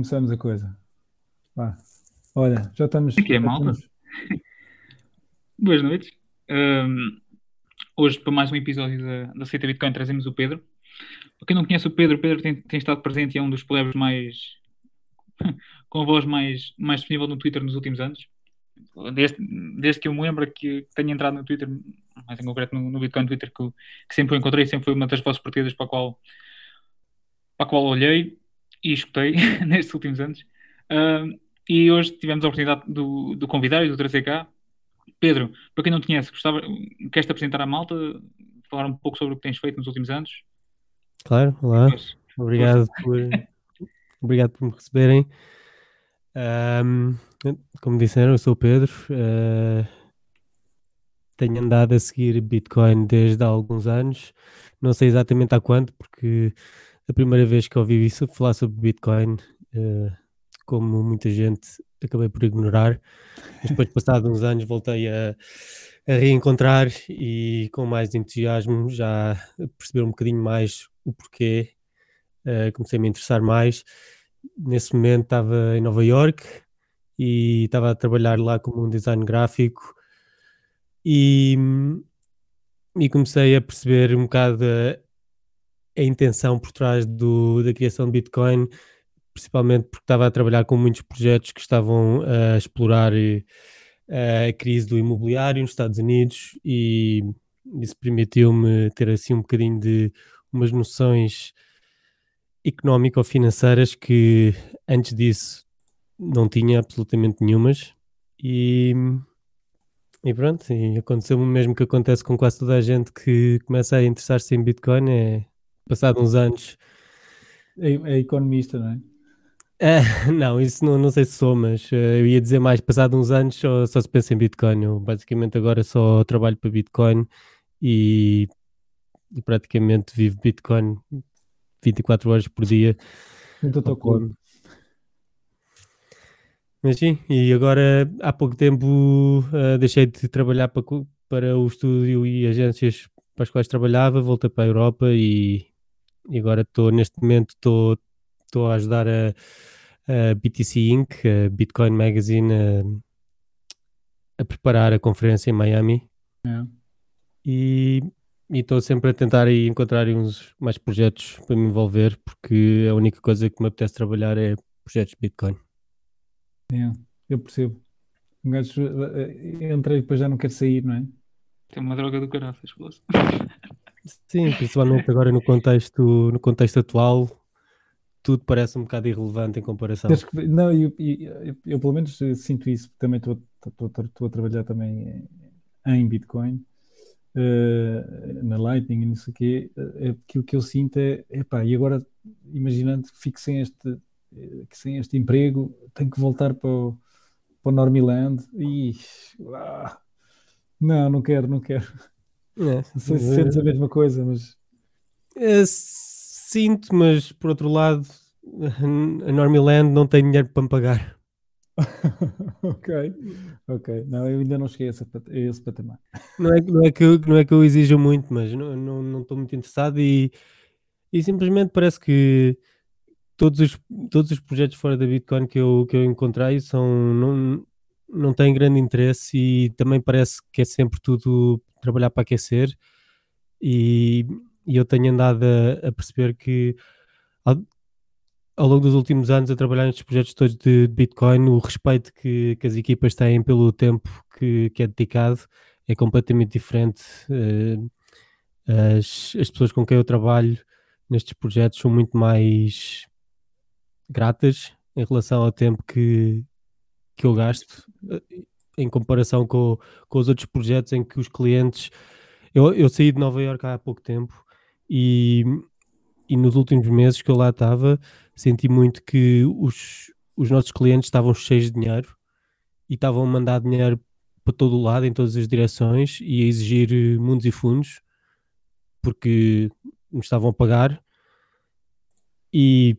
começamos a coisa. Vá. Olha, já estamos. Aqui é malta. estamos- Boas noites. Ahm, hoje, para mais um episódio da, da Seita Bitcoin, trazemos o Pedro. Para quem não conhece o Pedro, o Pedro tem, tem estado presente e é um dos plebes mais. com a voz mais, mais disponível no Twitter nos últimos anos. Desde, desde que eu me lembro que tenho entrado no Twitter, mais em concreto no, no Bitcoin Twitter, que, que sempre o encontrei, sempre foi uma das vozes portuguesas para a qual, para a qual olhei e escutei nestes últimos anos. Ahm, e hoje tivemos a oportunidade do, do convidar e do trazer cá. Pedro, para quem não te conhece, gostava, queres-te apresentar à malta, falar um pouco sobre o que tens feito nos últimos anos? Claro, olá. Pois, Obrigado por, obrigado por me receberem. Ahm, como disseram, eu sou o Pedro. ah, tenho andado a seguir Bitcoin desde há alguns anos. Não sei exatamente há quanto, porque a primeira vez que ouvi isso falar sobre Bitcoin, ah, como muita gente, acabei por ignorar. Mas depois, passados uns anos, voltei a, a reencontrar e com mais entusiasmo já perceber um bocadinho mais o porquê Uh, comecei a me interessar mais. Nesse momento estava em Nova York e estava a trabalhar lá como um design gráfico e, e comecei a perceber um bocado a, a intenção por trás do, da criação de Bitcoin, principalmente porque estava a trabalhar com muitos projetos que estavam a explorar eh, a crise do imobiliário nos Estados Unidos e isso permitiu-me ter assim um bocadinho de umas noções económico-financeiras que antes disso não tinha absolutamente nenhumas e, e pronto, e aconteceu o mesmo que acontece com quase toda a gente que começa a interessar-se em Bitcoin, é passado uns anos É, é economista, não é? Ah, não, isso não, não sei se sou, mas eh, eu ia dizer mais, passado uns anos só, só se pensa em Bitcoin. Eu basicamente agora só trabalho para Bitcoin e, e praticamente vivo Bitcoin 24 horas por dia. Então estou com. Mas sim, e agora há pouco tempo ah, deixei de trabalhar para, para o estúdio e agências para as quais trabalhava, voltei para a Europa e, e agora estou neste momento estou a ajudar a, a BTC Inc., a Bitcoin Magazine, a, a preparar a conferência em Miami É. e estou sempre a tentar aí encontrar uns mais projetos para me envolver, porque a única coisa que me apetece trabalhar é projetos de Bitcoin. É, eu percebo. Um gajo eh, entra e depois já não quer sair, não é? tem uma droga do caraças. Sim, principalmente agora no contexto, no contexto atual, tudo parece um bocado irrelevante em comparação. Não, eu, eu, eu- eu pelo menos eh, sinto isso, também estou a trabalhar também em Bitcoin, eh, na Lightning e não sei o quê. eh, Aquilo que eu sinto é, epá, e agora imaginando que fico sem este, eh, que sem este emprego, tenho que voltar para o, para o Normiland e não, não quero, não quero. É, Não sei se sentes a mesma coisa, mas é, sinto, mas por outro lado, a Normiland não tem dinheiro para me pagar. ok, ok. Não, eu ainda não cheguei a esse, a esse patamar. Não é, que- não é, que, eu, não é que eu exija muito, mas não estou não, não muito interessado e, e simplesmente parece que todos os, todos os projetos fora da Bitcoin que eu, que eu encontrei são, não, não têm grande interesse e também parece que é sempre tudo trabalhar para aquecer e, e eu tenho andado a, a perceber que ao, ao longo dos últimos anos a trabalhar nestes projetos todos de Bitcoin, o respeito que, que as equipas têm pelo tempo que, que é dedicado é completamente diferente. eh, as, as pessoas com quem eu trabalho nestes projetos são muito mais gratas em relação ao tempo que, que eu gasto eh, em comparação com, com os outros projetos em que os clientes. Eu, eu saí de Nova Iorque há pouco tempo e, e nos últimos meses que eu lá estava senti muito que os, os nossos clientes estavam cheios de dinheiro e estavam a mandar dinheiro para todo o lado, em todas as direções e a exigir eh, mundos e fundos porque me estavam a pagar e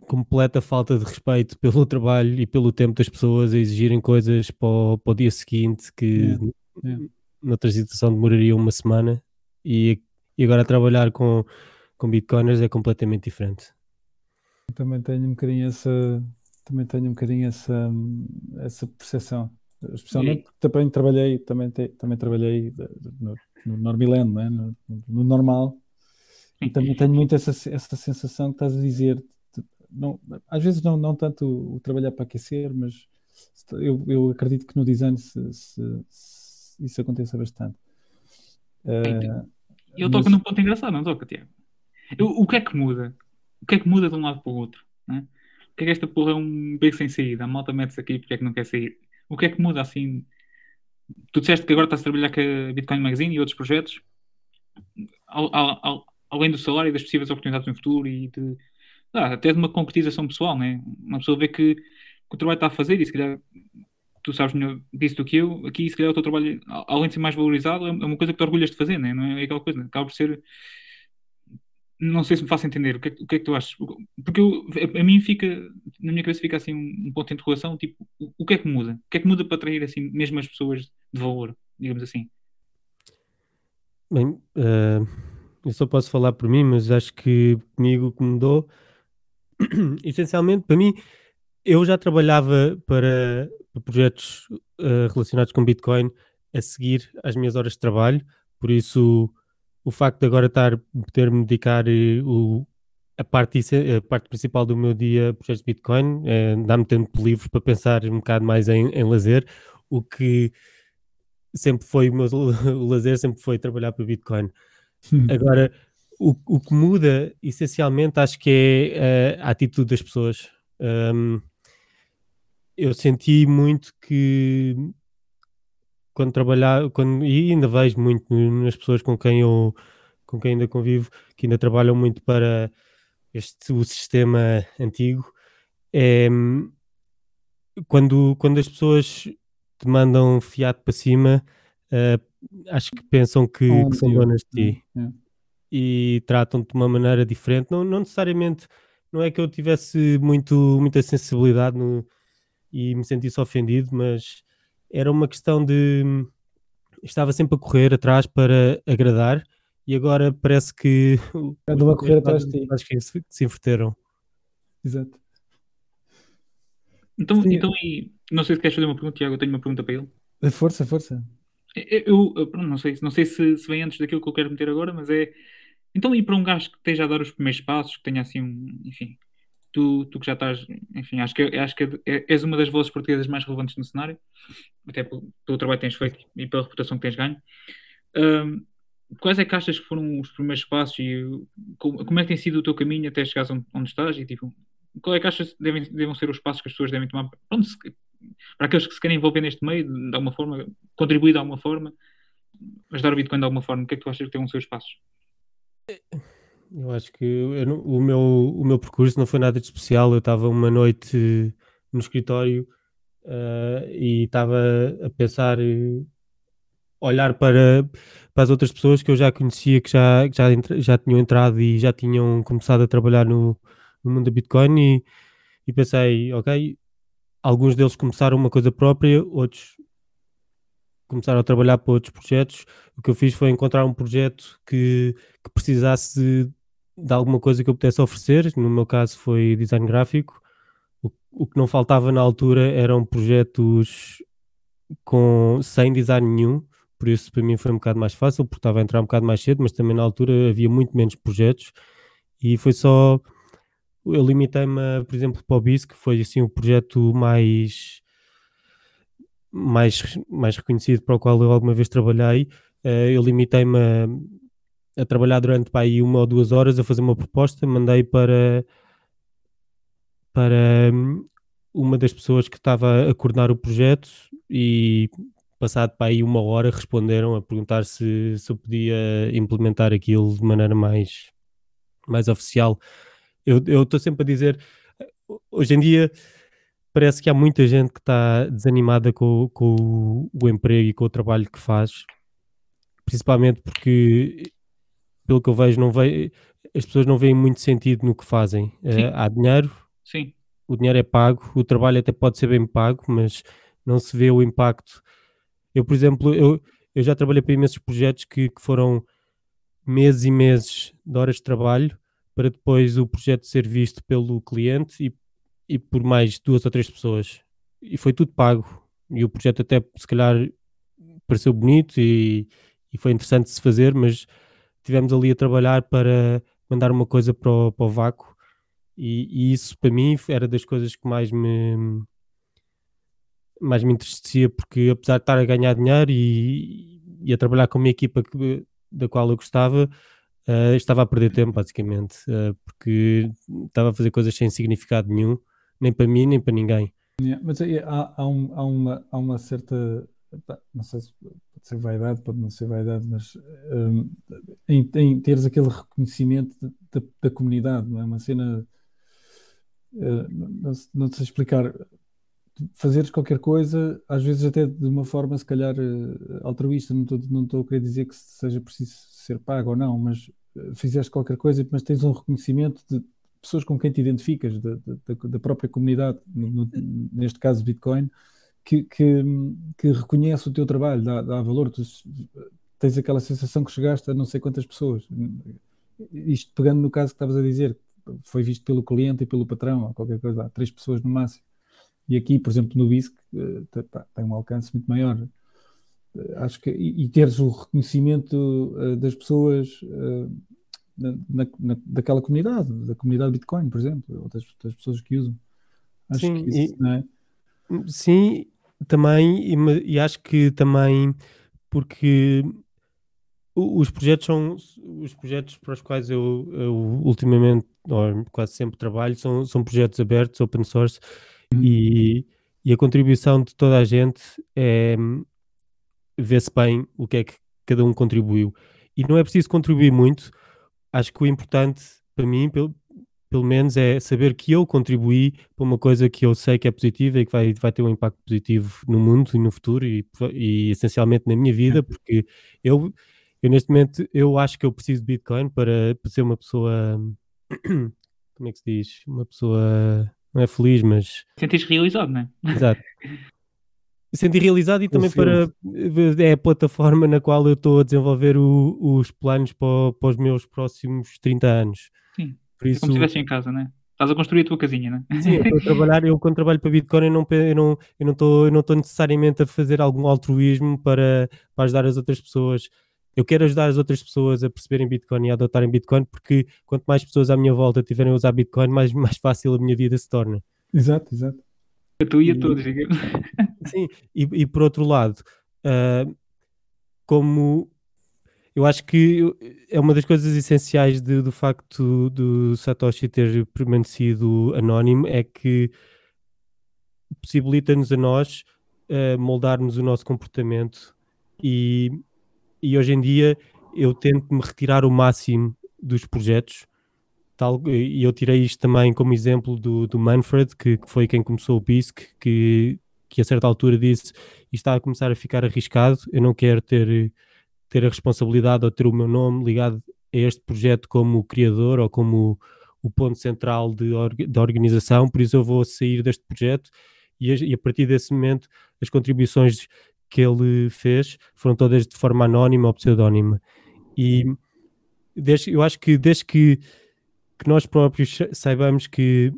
completa falta de respeito pelo trabalho e pelo tempo das pessoas a exigirem coisas para o, para o dia seguinte que Yeah, yeah. noutra situação demoraria uma semana e, e agora trabalhar com, com bitcoiners é completamente diferente. Também tenho um bocadinho essa, também tenho um bocadinho essa, essa percepção. Especialmente e... também trabalhei, também, te, também trabalhei no, no Normiland, é? no, no, normal, e também tenho muito essa, essa sensação que estás a dizer. Não, às vezes não, não tanto o trabalhar para aquecer, mas eu, eu acredito que no design se, se, se isso aconteça bastante. Uh, eu toco mas... num ponto engraçado, não toca, Tiago? Eu, o que é que muda? O que é que muda de um lado para o outro? Né? O que é que esta porra é um beco sem saída? A malta mete-se aqui porque é que não quer sair. O que é que muda assim? Tu disseste que agora estás a trabalhar com a Bitcoin Magazine e outros projetos. Ao, ao, ao, além do salário e das possíveis oportunidades no futuro e de, ah, até de uma concretização pessoal, né? Uma pessoa vê que, que o trabalho está a fazer e se calhar tu sabes melhor disso do que eu, aqui se calhar o teu trabalho, além de ser mais valorizado, é uma coisa que te orgulhas de fazer, né? não é aquela coisa, acaba por ser não sei se me faço entender, o que, é, o que é que tu achas? Porque eu, a, a, mim fica, na minha cabeça fica assim um, um, ponto de interrogação, tipo, o, o, que é que muda? O que é que muda para atrair assim mesmo as pessoas de valor, digamos assim? Bem, uh, eu só posso falar por mim, mas acho que comigo o que mudou, essencialmente, para mim, eu já trabalhava para, projetos uh, relacionados com Bitcoin a seguir às minhas horas de trabalho, por isso o facto de agora estar poder-me dedicar eh, o, a, parte, a parte principal do meu dia a projetos de Bitcoin é, dá-me tempo livre para pensar um bocado mais em, em lazer, o que sempre foi o meu o lazer, sempre foi trabalhar para Bitcoin. Hum. Agora, o, o que muda essencialmente acho que é uh, a atitude das pessoas. Um, eu senti muito que quando trabalhar, quando, e ainda vejo muito nas pessoas com quem eu com quem ainda convivo, que ainda trabalham muito para este o sistema antigo, é quando, quando as pessoas te mandam fiado para cima, uh, acho que pensam que, oh, que são donas de ti é, é. E tratam-te de uma maneira diferente. Não, não necessariamente, não é que eu tivesse muito, muita sensibilidade no, e me sentisse ofendido, mas era uma questão de estava sempre a correr atrás para agradar e agora parece que andam a correr atrás de ti. Acho que se, se inverteram. Exato. Então, então e, não sei se queres fazer uma pergunta, Tiago, eu tenho uma pergunta para ele. Força, força. Eu, eu, não sei, não sei se, se vem antes daquilo que eu quero meter agora, mas é. Então, ir para um gajo que esteja a dar os primeiros passos, que tenha assim um. Enfim, tu, tu que já estás, enfim, acho que, acho que é, és uma das vozes portuguesas mais relevantes no cenário, até pelo, pelo trabalho que tens feito e pela reputação que tens ganho. Um, quais é que achas que foram os primeiros passos e como, como é que tem sido o teu caminho até chegares onde, onde estás e tipo, qual é que achas que devem, devem ser os passos que as pessoas devem tomar se, para aqueles que se querem envolver neste meio de alguma forma, contribuir de alguma forma, ajudar o Bitcoin de alguma forma, o que é que tu achas que tem os seus passos? Eu acho que eu o, meu, o meu percurso não foi nada de especial. Eu estava uma noite no escritório uh, e estava a pensar, uh, olhar para, para as outras pessoas que eu já conhecia, que já, já, já tinham entrado e já tinham começado a trabalhar no, no mundo da Bitcoin e, e pensei, ok, alguns deles começaram uma coisa própria, outros começaram a trabalhar para outros projetos. O que eu fiz foi encontrar um projeto que, que precisasse de alguma coisa que eu pudesse oferecer. No meu caso foi design gráfico. O, o que não faltava na altura eram projetos com, sem design nenhum, por isso para mim foi um bocado mais fácil, porque estava a entrar um bocado mais cedo, mas também na altura havia muito menos projetos e foi só. Eu limitei-me, por exemplo, para o BIS, que foi assim o projeto mais, mais, mais reconhecido para o qual eu alguma vez trabalhei. Eh, eu limitei-me a a trabalhar durante pá, aí uma ou duas horas a fazer uma proposta, mandei para, para hum, uma das pessoas que estava a coordenar o projeto e passado para aí uma hora responderam a perguntar se, se eu podia implementar aquilo de maneira mais, mais oficial. Eu estou sempre a dizer, hoje em dia parece que há muita gente que está desanimada com, com o, emprego e com o trabalho que faz, principalmente porque pelo que eu vejo, não vejo, as pessoas não veem muito sentido no que fazem. Uh, há dinheiro, Sim. o dinheiro é pago, o trabalho até pode ser bem pago, mas não se vê o impacto. Eu, por exemplo, eu, eu já trabalhei para imensos projetos que, que foram meses e meses de horas de trabalho para depois o projeto ser visto pelo cliente e, e por mais duas ou três pessoas. E foi tudo pago. E o projeto até se calhar pareceu bonito e, e foi interessante de se fazer, mas tivemos ali a trabalhar para mandar uma coisa para o, para o vácuo e, e, isso para mim era das coisas que mais me mais me entristecia porque apesar de estar a ganhar dinheiro e, e a trabalhar com uma equipa que, da qual eu gostava uh, estava a perder tempo basicamente uh, porque estava a fazer coisas sem significado nenhum nem para mim nem para ninguém yeah, mas aí, há, há, um, há, uma, há uma certa não sei se pode ser vaidade, pode não ser vaidade, mas um, em, em, teres aquele reconhecimento da, da comunidade, não é? Uma cena, uh, não, não sei explicar, fazeres qualquer coisa, às vezes até de uma forma se calhar uh, altruísta, não estou não a querer dizer que seja preciso ser pago ou não, mas uh, fizeste qualquer coisa, mas tens um reconhecimento de pessoas com quem te identificas, da, da, da própria comunidade, no, neste caso Bitcoin, que, que, que, reconhece o teu trabalho, dá, dá valor, tu tens aquela sensação que chegaste a não sei quantas pessoas. Isto pegando no caso que estavas a dizer, foi visto pelo cliente e pelo patrão, ou qualquer coisa, há três pessoas no máximo. E aqui, por exemplo, no BISC, eh, tem um alcance muito maior. Eh, acho que, e, teres o reconhecimento uh, das pessoas na, na, daquela comunidade, da comunidade Bitcoin, por exemplo, ou das, pessoas que usam. Acho Sim, que isso, e, é? Sim, também, e, e acho que também porque os projetos são os projetos para os quais eu, eu ultimamente ou quase sempre trabalho são, são projetos abertos, open source uhum. e, e a contribuição de toda a gente é ver-se bem o que é que cada um contribuiu e não é preciso contribuir muito acho que o importante para mim pelo, pelo menos é saber que eu contribuí para uma coisa que eu sei que é positiva e que vai, vai ter um impacto positivo no mundo e no futuro e, e essencialmente na minha vida, porque eu, eu neste momento eu acho que eu preciso de Bitcoin para, para ser uma pessoa como é que se diz? Uma pessoa não é feliz, mas sentes realizado, não é? Exato. Sentir realizado e também para é a plataforma na qual eu estou a desenvolver o, os planos para, para os meus próximos 30 anos. Sim. Por isso... É como se estivesse em casa, né? Estás a construir a tua casinha, né? Sim, eu estou a trabalhar, eu quando trabalho para Bitcoin eu não eu não eu não estou eu não estou necessariamente a fazer algum altruísmo para, para ajudar as outras pessoas. Eu quero ajudar as outras pessoas a perceberem Bitcoin e a adotarem Bitcoin, porque quanto mais pessoas à minha volta tiverem a usar Bitcoin, mais, mais fácil a minha vida se torna. Exato, exato. A tu e a todos, digamos. Sim, e, e por outro lado, uh, como eu acho que é uma das coisas essenciais de, do facto do Satoshi ter permanecido anónimo é que possibilita-nos a nós uh, moldarmos o nosso comportamento e, e hoje em dia eu tento me retirar o máximo dos projetos tal, e eu tirei isto também como exemplo do, do Manfred que, que foi quem começou o BISC que, que a certa altura disse isto está a começar a ficar arriscado, eu não quero ter ter a responsabilidade ou ter o meu nome ligado a este projeto como criador ou como o ponto central de, da organização, por isso eu vou sair deste projeto e a, e a partir desse momento as contribuições que ele fez foram todas de forma anónima ou pseudónima. E desde, eu acho que desde que, que nós próprios saibamos que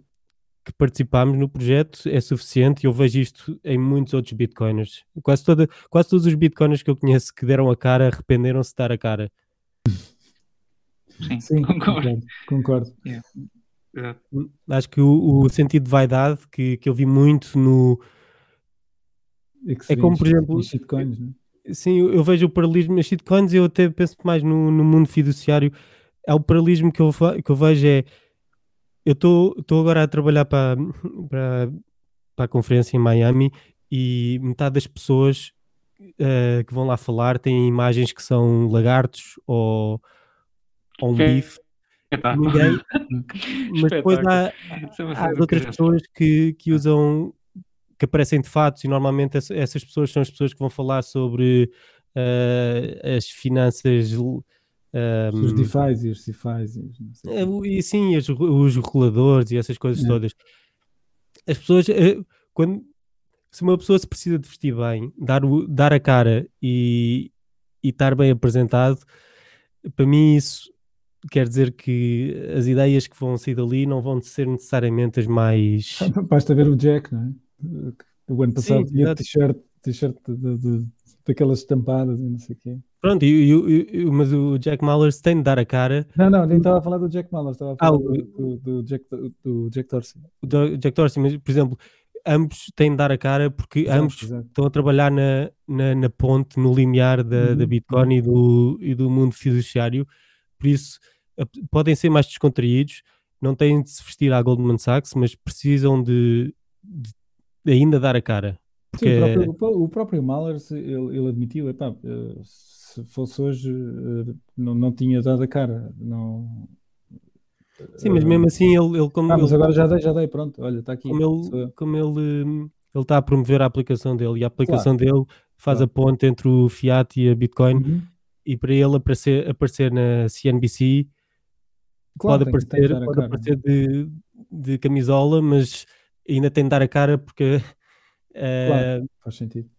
que participámos no projeto é suficiente e eu vejo isto em muitos outros bitcoiners. Quase, toda, quase todos os bitcoiners que eu conheço que deram a cara arrependeram-se de dar a cara. Sim, Sim concordo. concordo. Yeah. Yeah. Acho que o, o, sentido de vaidade que, que eu vi muito no. É, é como, por exemplo. Shitcoins, né? Sim, eu vejo o paralelismo nas shitcoins e eu até penso mais no, no mundo fiduciário. É o paralelismo que eu, que eu vejo é eu estou agora a trabalhar para, para, para a conferência em Miami e metade das pessoas uh, que vão lá falar têm imagens que são lagartos ou, ou um bife. Ninguém, mas depois há, é há outras pessoas que, que usam que aparecem de fato e normalmente essas pessoas são as pessoas que vão falar sobre uh, as finanças um, os DeFi e os CeFi. É, e sim, os, os reguladores e essas coisas é. todas. As pessoas, eh, quando, se uma pessoa se precisa de vestir bem, dar, o, dar a cara e, e estar bem apresentado, para mim isso quer dizer que as ideias que vão sair dali não vão ser necessariamente as mais. Basta ver o Jack, não é? O ano passado tinha t-shirt, t-shirt de, de, daquelas estampadas e não sei o quê. Pronto, e, e, e, mas o Jack Mallers tem de dar a cara. Não, não, nem estava a falar do Jack Mallers, estava a falar ah, do, do, do, Jack, do Jack Dorsey. O Jack Dorsey, mas, por exemplo, ambos têm de dar a cara porque exato, ambos exato. estão a trabalhar na, na, na, ponte, no limiar da, uhum. da Bitcoin uhum. e do, e do mundo fiduciário, por isso podem ser mais descontraídos, não têm de se vestir à Goldman Sachs, mas precisam de, de ainda dar a cara. Porque... Sim, o, próprio, o próprio ele, ele admitiu, epá, eh, se fosse hoje, eh, não, não tinha dado a cara, não... Sim, mas mesmo assim ele, ele como ah, mas ele, agora já dei, já dei, pronto, olha, está aqui. Como ele, como ele, ele está a promover a aplicação dele e a aplicação claro. dele faz claro. a ponte entre o Fiat e a Bitcoin uhum. e para ele aparecer, aparecer na CNBC claro, pode aparecer, pode aparecer de, de camisola, mas ainda tem de dar a cara porque uh, faz sentido.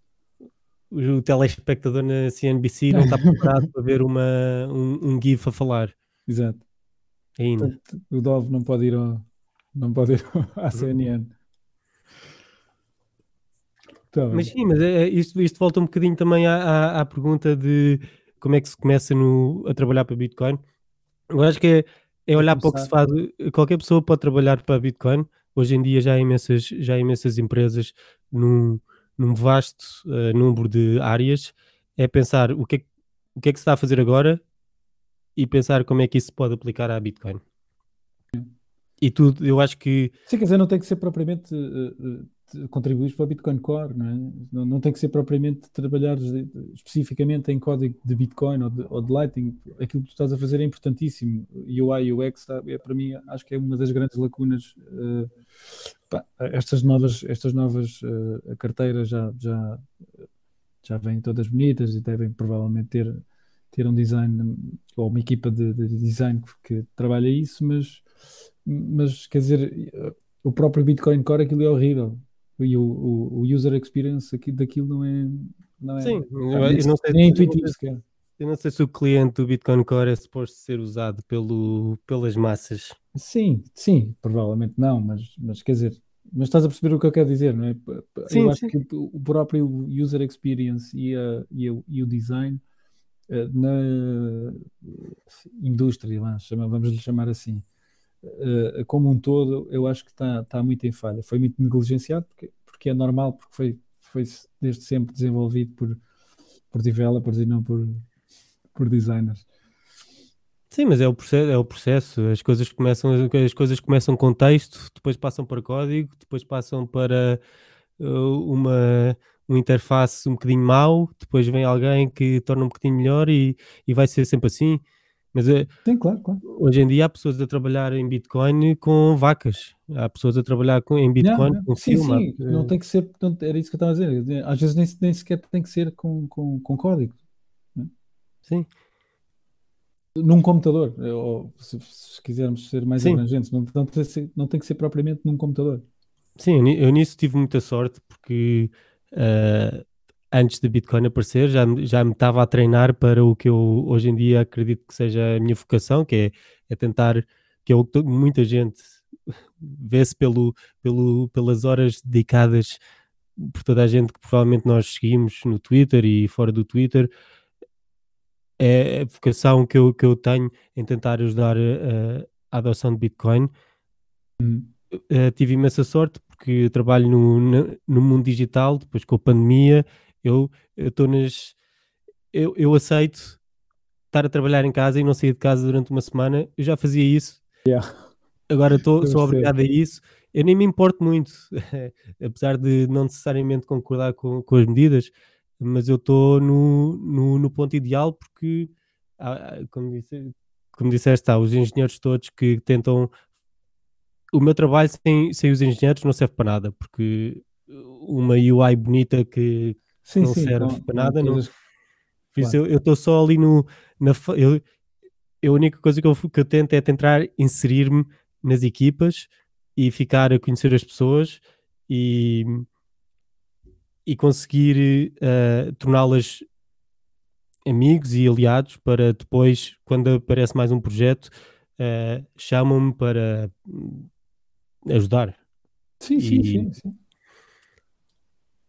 O telespectador na CNBC não está preparado para ver uma, um, um GIF a falar. Exato. Ainda. Portanto, o Dove não pode ir ao, não pode ir à CNN. Tá mas sim, mas é, é, isto, isto volta um bocadinho também à, à, à, pergunta de como é que se começa no, a trabalhar para Bitcoin. Eu acho que é, é olhar para o que se faz. Qualquer pessoa pode trabalhar para Bitcoin. Hoje em dia já há imensas, já há imensas empresas num, num vasto uh, número de áreas. É pensar o que é, o que é que se está a fazer agora e pensar como é que isso pode aplicar à Bitcoin. E tudo, eu acho que. Sim, quer dizer, não tem que ser propriamente uh, uh, contribuir para o Bitcoin Core, não é? Não, não, tem que ser propriamente trabalhar especificamente em código de Bitcoin ou de, ou de Lightning. Aquilo que tu estás a fazer é importantíssimo. UI UX, é, para mim, acho que é uma das grandes lacunas. Uh, pá, estas novas, estas novas uh, carteiras já, já, já vêm todas bonitas e devem provavelmente ter ter um design ou uma equipa de, de design que, que, trabalha isso, mas, mas quer dizer, o próprio Bitcoin Core aquilo é horrível e o, o, o user experience aqui, daquilo não é, não é, Sim, eu, eu não sei, nem intuitivo sequer. Eu não sei se o cliente do Bitcoin Core é suposto ser usado pelo, pelas massas. Sim, sim, provavelmente não, mas, mas quer dizer, mas estás a perceber o que eu quero dizer, não é? Sim, eu acho sim. que o próprio user experience e, a, e, a, e o design eh, na indústria, vamos lhe chamar assim, eh, como um todo, eu acho que está, está muito em falha. Foi muito negligenciado, porque, porque é normal, porque foi, foi desde sempre desenvolvido por, por developers e não por, por designers. Sim, mas é o processo, é o processo. As coisas começam, as coisas começam com texto, depois passam para código, depois passam para uh, uma uma interface um bocadinho mau, depois vem alguém que torna um bocadinho melhor e, e vai ser sempre assim. Mas é, Sim, claro, claro. hoje em dia há pessoas a trabalhar em Bitcoin com vacas, há pessoas a trabalhar com, em Bitcoin não, com sim, sim. Não tem que ser, não, era isso que eu estava a dizer. Às vezes nem, nem sequer tem que ser com, com, com código. Né? Sim. Num computador, ou se, se quisermos ser mais sim. abrangentes, não, não, tem ser, não tem que ser propriamente num computador. Sim, eu nisso tive muita sorte porque uh, antes de Bitcoin aparecer, já, já me estava a treinar para o que eu hoje em dia acredito que seja a minha vocação, que é, é tentar, que é o que muita gente vê-se pelo, pelo, pelas horas dedicadas por toda a gente que provavelmente nós seguimos no Twitter e fora do Twitter, é a vocação que eu, que eu tenho em tentar ajudar a, a adoção de Bitcoin. Hum. Uh, tive imensa sorte porque trabalho no, no mundo digital, depois com a pandemia, eu estou nas. Eu, eu aceito estar a trabalhar em casa e não sair de casa durante uma semana. Eu já fazia isso. Yeah. Agora estou, sou obrigado a isso. Eu nem me importo muito, apesar de não necessariamente concordar com, com as medidas, mas eu estou no, no, no, ponto ideal porque, como, disse, como disseste, há os engenheiros todos que tentam o meu trabalho sem, sem os engenheiros não serve para nada, porque uma UI bonita que sim, não sim, serve não, para nada, não. Por isso claro. eu estou só ali no. Na, eu, a única coisa que eu, que eu tento é tentar inserir-me nas equipas e ficar a conhecer as pessoas e, e conseguir uh, torná-las amigos e aliados para depois, quando aparece mais um projeto, uh, chamam-me para ajudar. Sim, sim, e... sim, sim.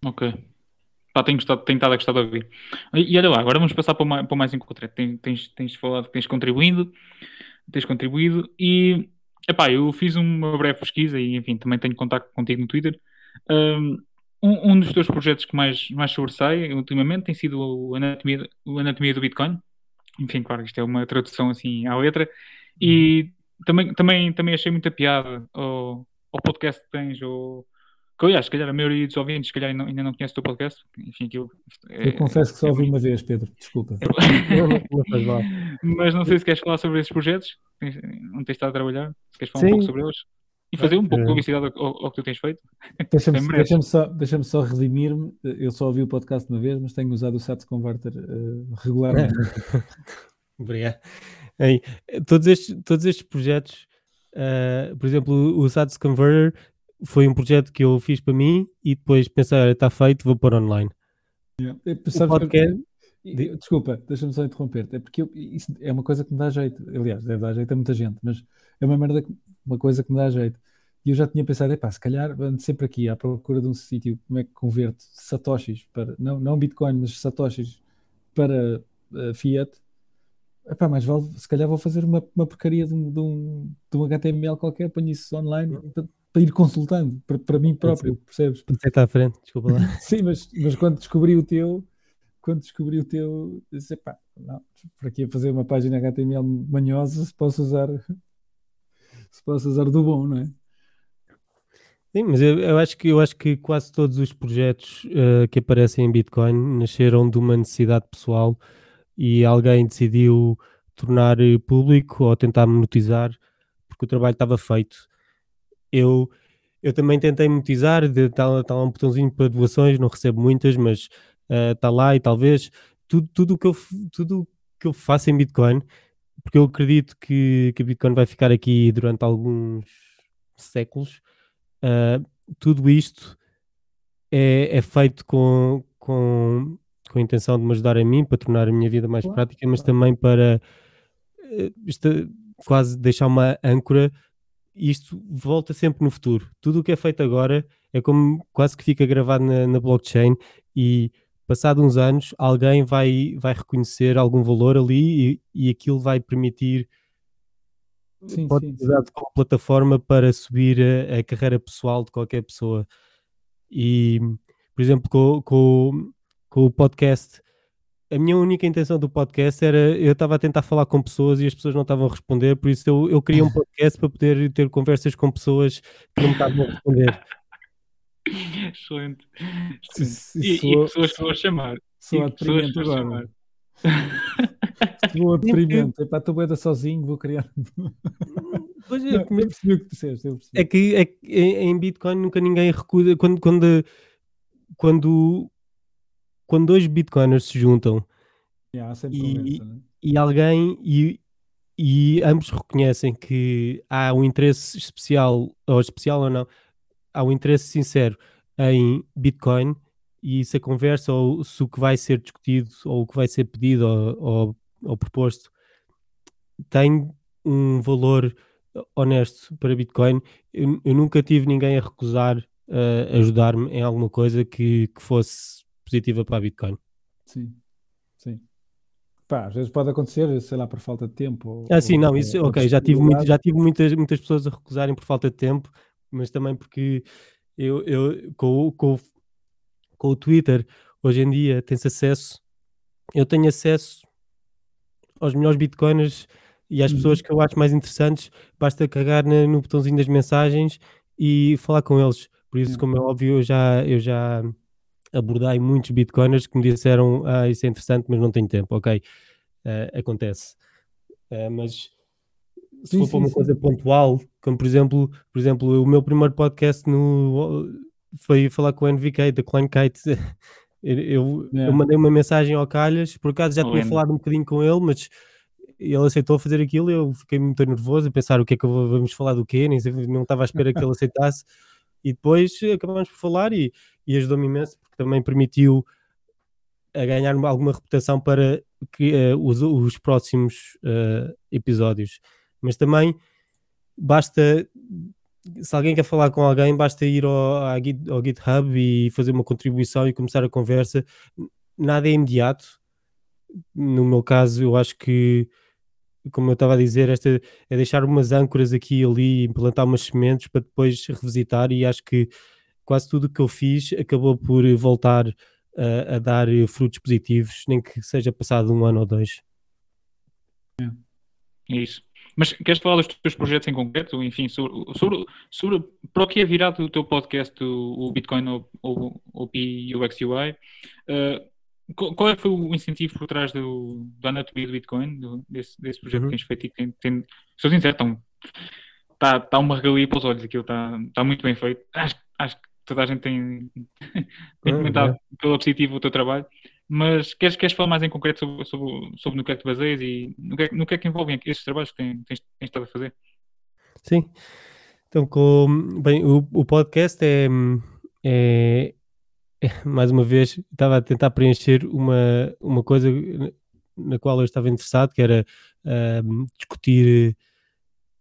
Ok. Pá, tenho, gostado, tenho estado a gostar de ouvir. E, e olha lá, agora vamos passar para mais, para mais em concreto. Tens, tens, tens falado que tens contribuído, tens contribuído e epá, eu fiz uma breve pesquisa e enfim, também tenho contato contigo no Twitter. Um, um dos teus projetos que mais, mais sobressai ultimamente tem sido o Anatomia, o Anatomia do Bitcoin. Enfim, claro, isto é uma tradução assim à letra. E também, também, também achei muita piada ao, ao podcast que tens, ou aliás, se calhar a maioria dos ouvintes se calhar ainda não, ainda não conhece o teu podcast. Enfim, aquilo, é, eu confesso que só é ouvi uma vez, Pedro, desculpa. Mas não sei se queres falar sobre esses projetos, não tens estado a trabalhar, se queres falar Sim. um pouco sobre eles. E fazer um pouco de publicidade ao, ao, que tu tens feito. Deixa-me deixa só, deixa só redimir-me. Eu só ouvi o podcast uma vez, mas tenho usado o SATS Converter uh, regularmente. Obrigado. Ei, todos, estes, todos estes projetos, uh, por exemplo, o SATS Converter foi um projeto que eu fiz para mim e depois pensei, está feito, vou pôr online. Yeah. O podcast... Desculpa, deixa-me só interromper. É porque eu, isso é uma coisa que me dá jeito. Aliás, deve dar jeito a muita gente, mas é uma merda uma coisa que me dá jeito. E eu já tinha pensado, epá, se calhar ando sempre aqui à procura de um sítio como é que converto satoshis para, não, não Bitcoin, mas satoshis para uh, Fiat. Epá, mais vale, se calhar vou fazer uma, uma porcaria de um, de, um, de um HTML qualquer, ponho isso online para, ir consultando, para, para mim próprio, percebes? Você está à frente, desculpa lá. Sim, mas, mas quando descobri o teu, quando descobri o teu, disse, epá, não, para aqui fazer uma página HTML manhosa se posso usar se possa usar do bom, não é? Sim, mas eu, eu, acho que, eu acho que quase todos os projetos uh, que aparecem em Bitcoin nasceram de uma necessidade pessoal e alguém decidiu tornar público ou tentar monetizar porque o trabalho estava feito. Eu, eu também tentei monetizar, está tá lá um botãozinho para doações, não recebo muitas, mas está uh, lá e talvez tudo, tudo que eu, tudo que eu faço em Bitcoin porque eu acredito que, que a Bitcoin vai ficar aqui durante alguns séculos. Uh, tudo isto é, é feito com, com, com, a intenção de me ajudar a mim, para tornar a minha vida mais prática, mas também para uh, isto, quase deixar uma âncora. Isto volta sempre no futuro. Tudo o que é feito agora é como quase que fica gravado na, na blockchain e passado uns anos, alguém vai, vai reconhecer algum valor ali e, e aquilo vai permitir sim, pode sim, usar como plataforma para subir a, a, carreira pessoal de qualquer pessoa. E, por exemplo, com, com, com o podcast, a minha única intenção do podcast era eu estava a tentar falar com pessoas e as pessoas não estavam a responder, por isso eu, eu queria um podcast para poder ter conversas com pessoas que não me estavam a responder. Excelente. E, e, pessoas que vou chamar. Sou deprimente agora. Vou deprimente. Epá, estou bem sozinho, vou criar. Pois é, não, eu percebi o que disseste. É que, é que em Bitcoin nunca ninguém recusa. Quando, quando, quando, quando dois Bitcoiners se juntam yeah, e, né? e alguém e, e ambos reconhecem que há um interesse especial, ou especial ou não, há um interesse sincero em Bitcoin e se a conversa ou se o que vai ser discutido ou o que vai ser pedido ou, ou, ou proposto tem um valor honesto para Bitcoin, eu, eu nunca tive ninguém a recusar uh, ajudar-me em alguma coisa que, que fosse positiva para a Bitcoin. Sim, sim. Pá, às vezes pode acontecer, sei lá, por falta de tempo. Ou, ah, sim, ou, não, isso, ok, já tive, muito, já tive muitas, muitas pessoas a recusarem por falta de tempo, mas também porque eu, eu com, com, com o Twitter, hoje em dia, tens acesso, eu tenho acesso aos melhores bitcoiners e às uhum. pessoas que eu acho mais interessantes, basta carregar na, no botãozinho das mensagens e falar com eles. Por isso, uhum. como é óbvio, eu já, eu já abordei muitos bitcoiners que me disseram ah, isso é interessante, mas não tenho tempo. Ok, uh, acontece. Uh, mas se sim, for sim, para uma sim. coisa pontual, como por exemplo, por exemplo, o meu primeiro podcast no, foi falar com o NVK da ClineKite. Eu, eu, yeah. eu, mandei uma mensagem ao Calhas, por acaso já tinha falado um bocadinho com ele, mas ele aceitou fazer aquilo e eu fiquei muito nervoso a pensar o que é que vamos falar do quê, nem não estava à espera que ele aceitasse. E depois acabamos por falar e, e ajudou-me imenso, porque também permitiu a ganhar alguma reputação para que, uh, os, os, próximos uh, episódios. Mas também basta, se alguém quer falar com alguém, basta ir ao, ao GitHub e fazer uma contribuição e começar a conversa. Nada é imediato. No meu caso, eu acho que como eu estava a dizer, esta é deixar umas âncoras aqui e ali, implantar umas sementes para depois revisitar e acho que quase tudo o que eu fiz acabou por voltar a, a dar frutos positivos, nem que seja passado um ano ou dois. É, é isso. Mas queres falar dos teus projetos em concreto? Enfim, sobre, sobre, sobre para o que é virado o teu podcast, o, o Bitcoin ou o UX UI, uh, qual é que foi o incentivo por trás do, do Anatomia do Bitcoin, do, desse, desse projeto uhum. que tens feito e que tem, tem, sou sincero, está tá uma regalia para os olhos, aquilo está tá muito bem feito. Acho, acho que toda a gente tem, tem comentado é. pelo positivo o teu trabalho, mas queres, queres falar mais em concreto sobre, sobre, sobre no que é que te baseias e no que, é, no que é que envolvem estes trabalhos que tens, tens, tens estado a fazer? Sim, então com, bem, o, o podcast é, é, mais uma vez, estava a tentar preencher uma, uma coisa na qual eu estava interessado, que era uh, discutir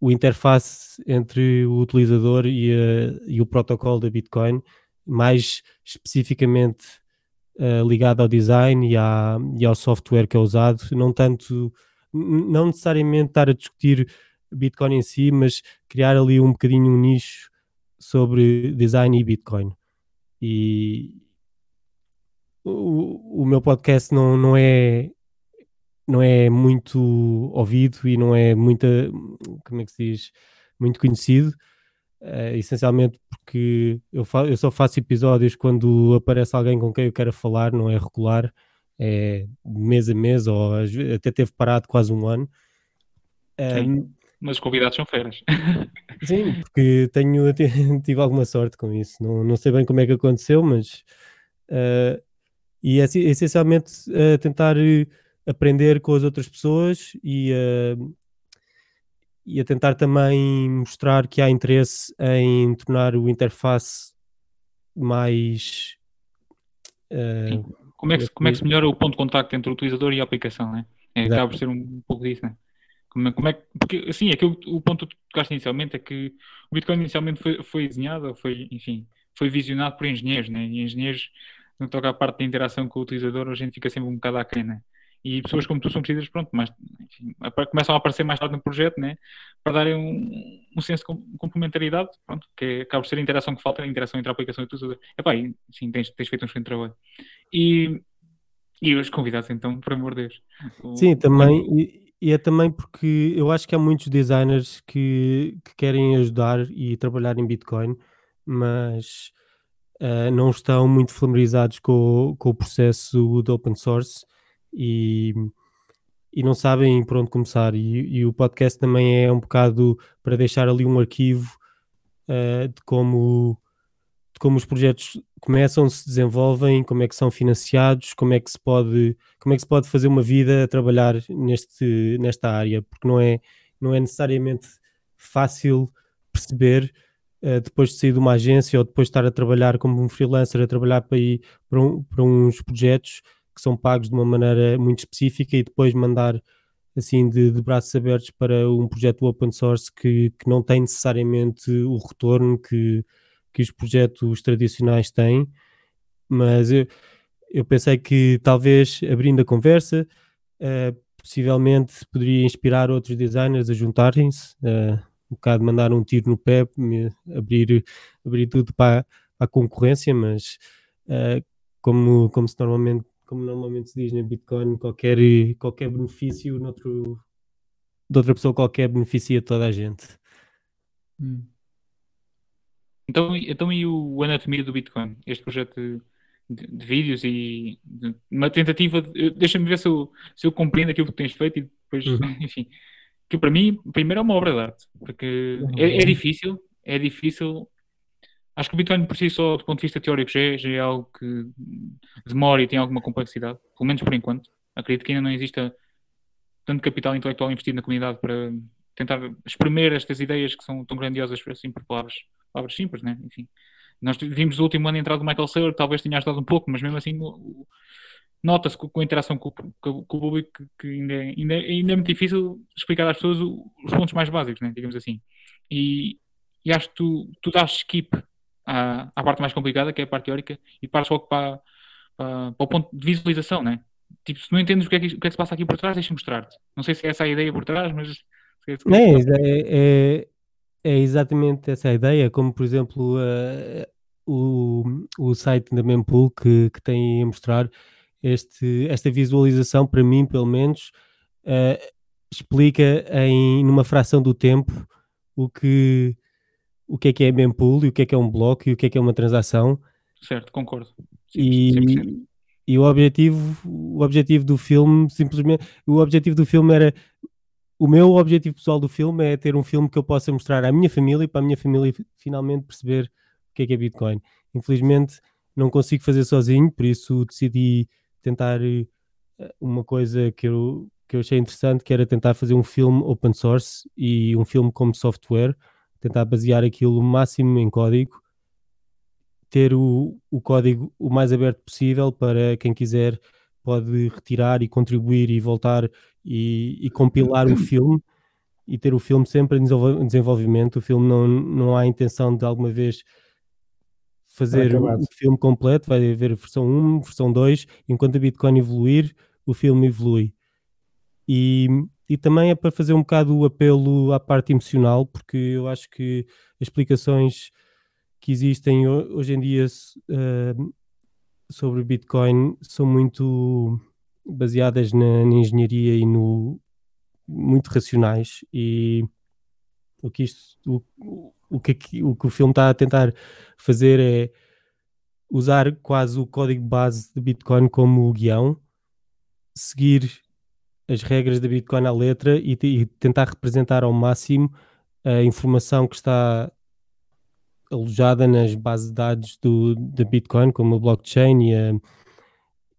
o interface entre o utilizador e, a, e o protocolo da Bitcoin, mais especificamente uh, ligado ao design e, à, e ao software que é usado, não tanto, não necessariamente estar a discutir Bitcoin em si, mas criar ali um bocadinho um nicho sobre design e Bitcoin. E, o, o meu podcast não, não é não é muito ouvido e não é muita como é que se diz? Muito conhecido uh, essencialmente porque eu, eu só faço episódios quando aparece alguém com quem eu quero falar não é regular é mês a mês ou até teve parado quase um ano. Um, mas os convidados são feras. Sim porque tenho tive alguma sorte com isso. Não, não sei bem como é que aconteceu mas uh, e é essencialmente uh, tentar aprender com as outras pessoas e, uh, e a tentar também mostrar que há interesse em tornar o interface mais. Uh, como, é que, como é que se melhora o ponto de contacto entre o utilizador e a aplicação, né? É, acaba por ser um, um pouco disso, né? Como é, como é, porque, assim, aquilo, o ponto que tu tocaste inicialmente é que o Bitcoin inicialmente foi, foi desenhado, foi, enfim, foi visionado por engenheiros, né? E engenheiros que toca à parte da interação com o utilizador, a gente fica sempre um bocado aquém, né? E pessoas como tu são precisas, pronto, mas enfim, começam a aparecer mais tarde no projeto, né? Para darem um, um senso de complementaridade, pronto, que é, acaba por ser a interação que falta, a interação entre a aplicação e utilizador. Epá, e, sim, tens, tens feito um excelente trabalho. E, e os convidados, então, por amor de Deus. O, sim, também, e, e, é também porque eu acho que há muitos designers que, que querem ajudar e trabalhar em Bitcoin, mas uh, não estão muito familiarizados com, com o processo de open source e, e não sabem por onde começar. E, e, o podcast também é um bocado para deixar ali um arquivo uh, de como de como os projetos começam, se desenvolvem, como é que são financiados, como é que se pode, como é que se pode fazer uma vida a trabalhar neste, nesta área, porque não é, não é necessariamente fácil perceber uh, depois de sair de uma agência ou depois de estar a trabalhar como um freelancer, a trabalhar para, ir, para, um, para uns projetos que são pagos de uma maneira muito específica e depois mandar assim de, de braços abertos para um projeto open source que, que não tem necessariamente o retorno que, que os projetos tradicionais têm, mas eu, eu pensei que talvez abrindo a conversa, uh, possivelmente poderia inspirar outros designers a juntarem-se, uh, um bocado mandar um tiro no pé, abrir, abrir tudo para, a concorrência, mas uh, como, como, se normalmente, como normalmente se diz na Bitcoin, qualquer, qualquer benefício noutro, de outra pessoa qualquer beneficia toda a gente. Hum. Então, então e o Anatomia do Bitcoin? Este projeto de, de vídeos e de, uma tentativa de, deixa-me ver se eu, se eu compreendo aquilo que tens feito e depois, uhum. enfim, que para mim, primeiro é uma obra de arte, porque é, é, difícil, é difícil. Acho que o Bitcoin por si só, do ponto de vista teórico, já é, já é algo que demora e tem alguma complexidade, pelo menos por enquanto. Acredito que ainda não exista tanto capital intelectual investido na comunidade para tentar exprimir estas ideias que são tão grandiosas assim por palavras, palavras simples, né? Enfim, nós vimos o último ano a entrada do Michael Saylor, talvez tenha ajudado um pouco, mas mesmo assim nota-se com, a interação com, o público que, que ainda, é, ainda, é, ainda, é muito difícil explicar às pessoas os pontos mais básicos, né? digamos assim. E, e acho que tu, tu dás skip à, à parte mais complicada, que é a parte teórica, e paras logo para, para, para o ponto de visualização, né? Tipo, se não entendes o que é que, o que, é que se passa aqui por trás, deixa-me mostrar-te. Não sei se é essa a ideia por trás, mas. É, é, é, é, exatamente essa a ideia, como por exemplo uh, o, o site da Mempool que, que tem a mostrar este, esta visualização, para mim, pelo menos, uh, explica em numa fração do tempo o que, o que é que é mempool e o que é que é um bloco e o que é que é uma transação. Certo, concordo. E, e o objetivo, o objetivo do filme, simplesmente, o objetivo do filme era o meu objetivo pessoal do filme é ter um filme que eu possa mostrar à minha família e para a minha família finalmente perceber o que é que é Bitcoin. Infelizmente não consigo fazer sozinho, por isso decidi tentar eh, uma coisa que eu, que eu achei interessante, que era tentar fazer um filme open source e um filme como software, tentar basear aquilo o máximo em código, ter o, o código o mais aberto possível para quem quiser pode retirar e contribuir e voltar e, e compilar o filme e ter o filme sempre em desenvolvimento. O filme não, não há intenção de alguma vez fazer o filme completo, vai haver versão 1, versão 2, enquanto a Bitcoin evoluir, o filme evolui. E, e também é para fazer um bocado o apelo à parte emocional, porque eu acho que as explicações que existem hoje em dia uh, sobre Bitcoin são muito baseadas na, na, engenharia e no muito racionais. E o que isto o, o que, o que o filme está a tentar fazer é usar quase o código base de Bitcoin como guião, seguir as regras da Bitcoin à letra e, e, tentar representar ao máximo a informação que está alojada nas bases de dados do, da Bitcoin, como a blockchain e, a,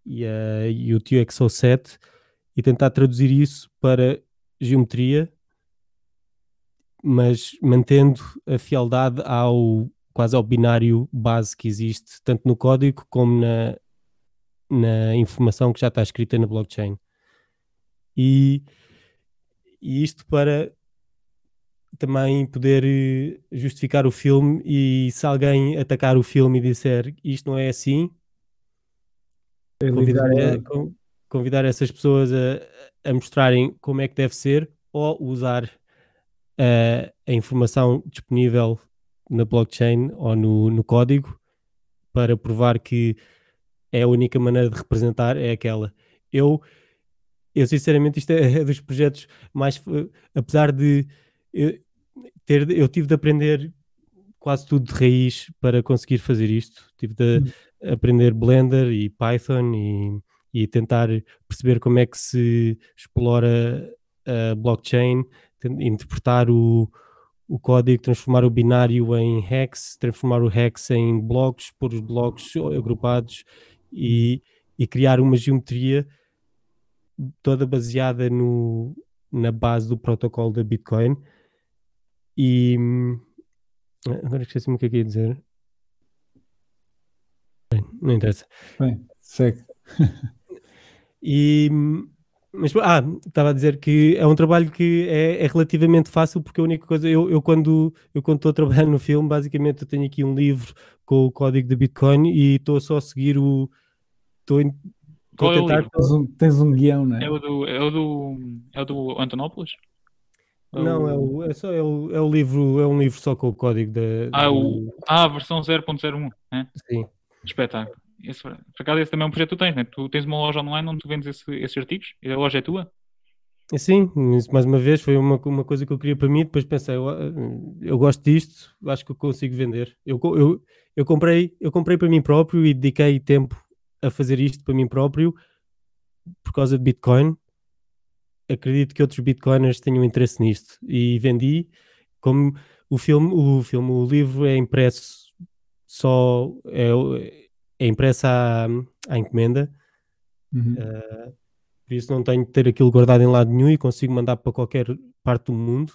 e, a, e o TXO7, e tentar traduzir isso para geometria mas mantendo a fialdade ao quase ao binário base que existe, tanto no código como na, na informação que já está escrita na blockchain. E, e isto para também poder eh, justificar o filme e se alguém atacar o filme e disser isto não é assim, convidar, convidar essas pessoas a, a mostrarem como é que deve ser ou usar a, a informação disponível na blockchain ou no, no código para provar que é a única maneira de representar é aquela. Eu, eu sinceramente, isto é, é dos projetos mais. Apesar de eu, ter, eu tive de aprender quase tudo de raiz para conseguir fazer isto. Tive de hum. aprender Blender e Python e, e tentar perceber como é que se explora a blockchain, interpretar o, o código, transformar o binário em hex, transformar o hex em blocos, pôr os blocos agrupados e, e criar uma geometria toda baseada no, na base do protocolo da Bitcoin. E agora esqueci-me o que é que ia dizer. Bem, não interessa. Bem, segue. e mas, ah, estava a dizer que é um trabalho que é, é relativamente fácil porque a única coisa, eu, eu quando eu quando estou a trabalhar no filme, basicamente eu tenho aqui um livro com o código de Bitcoin e estou só a seguir o estou, estou a tentar... É tens, um, tens um guião, não é? É o do, é o do, é o do Antonopoulos? Não, é, o, é só é o, é o livro, é um livro só com o código da. Ah, o, ah a versão 0.01, é? Sim. Espetáculo. Esse, por acaso, esse também é um projeto que tu tens, né? Tu tens uma loja online onde tu vendes esse, esses artigos e a loja é tua? Sim, mais uma vez foi uma, uma coisa que eu queria para mim. Depois pensei, eu, eu gosto disto, acho que eu consigo vender. Eu, eu, eu, comprei, eu comprei para mim próprio e dediquei tempo a fazer isto para mim próprio por causa de Bitcoin. Acredito que outros Bitcoiners tenham interesse nisto e vendi. Como o filme, o filme, o livro é impresso só é, é impressa à, à encomenda, uhum. uh, por isso não tenho de ter aquilo guardado em lado nenhum e consigo mandar para qualquer parte do mundo.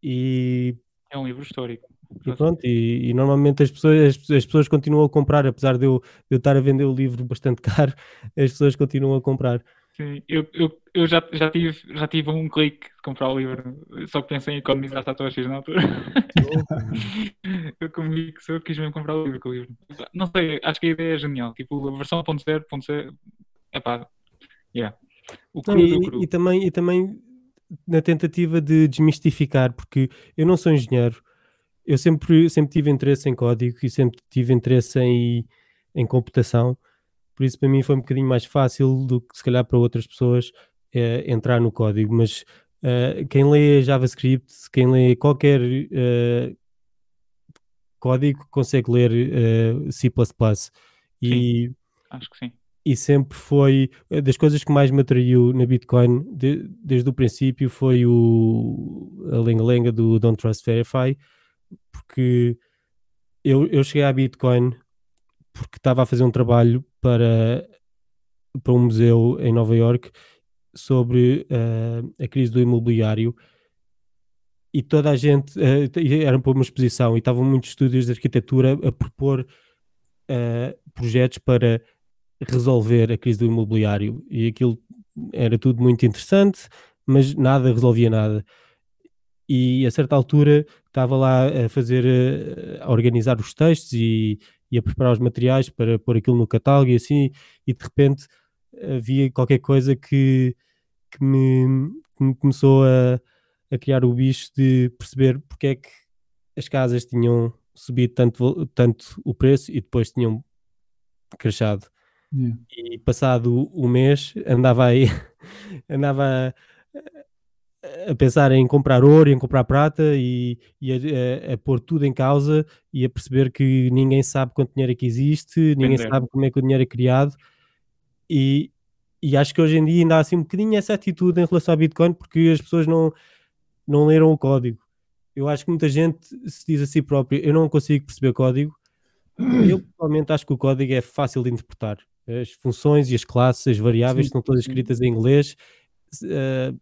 E é um livro histórico. E pronto, e, e, normalmente as pessoas, as, as, pessoas continuam a comprar, apesar de eu, de eu estar a vender o livro bastante caro, as pessoas continuam a comprar. Sim, eu, eu, eu já, já, tive, já tive um clique de comprar o livro, só que pensei em economizar tatuagens na altura. eu comigo, eu quis mesmo comprar o livro com o livro. Não sei, acho que a ideia é genial. Tipo, a versão 1.0.0, é pá, yeah. O cru, Não, e, cru. e, também, e também na tentativa de desmistificar, porque eu não sou engenheiro, eu sempre, sempre tive interesse em código e sempre tive interesse em, em computação por isso, para mim, foi um bocadinho mais fácil do que se calhar para outras pessoas é, entrar no código. Mas uh, quem lê JavaScript, quem lê qualquer uh, código, consegue ler uh, C. E, sim, acho que sim. E sempre foi das coisas que mais me atraiu na Bitcoin de, desde o princípio foi o, a lenga-lenga do Don't Trust Verify, porque eu, eu cheguei à Bitcoin porque estava a fazer um trabalho para, para um museu em Nova York sobre uh, a crise do imobiliário e toda a gente uh, era para uma exposição e estavam muitos estúdios de arquitetura a propor uh, projetos para resolver a crise do imobiliário. E aquilo era tudo muito interessante mas nada resolvia nada e a certa altura estava lá a fazer a organizar os textos e e a preparar os materiais para pôr aquilo no catálogo e assim, e de repente havia qualquer coisa que, que, me, que me começou a, a criar o bicho de perceber porque é que as casas tinham subido tanto, tanto o preço e depois tinham crashado. Yeah. E passado o mês andava aí, andava a pensar em comprar ouro, em comprar prata e, e a, a, a, pôr tudo em causa e a perceber que ninguém sabe quanto dinheiro é que existe, ninguém sabe como é que o dinheiro é criado e, e acho que hoje em dia ainda há assim um bocadinho essa atitude em relação ao Bitcoin porque as pessoas não, não leram o código. Eu acho que muita gente se diz a si próprio, eu não consigo perceber o código. Eu pessoalmente acho que o código é fácil de interpretar. As funções e as classes, as variáveis sim, estão todas escritas em inglês. Uh,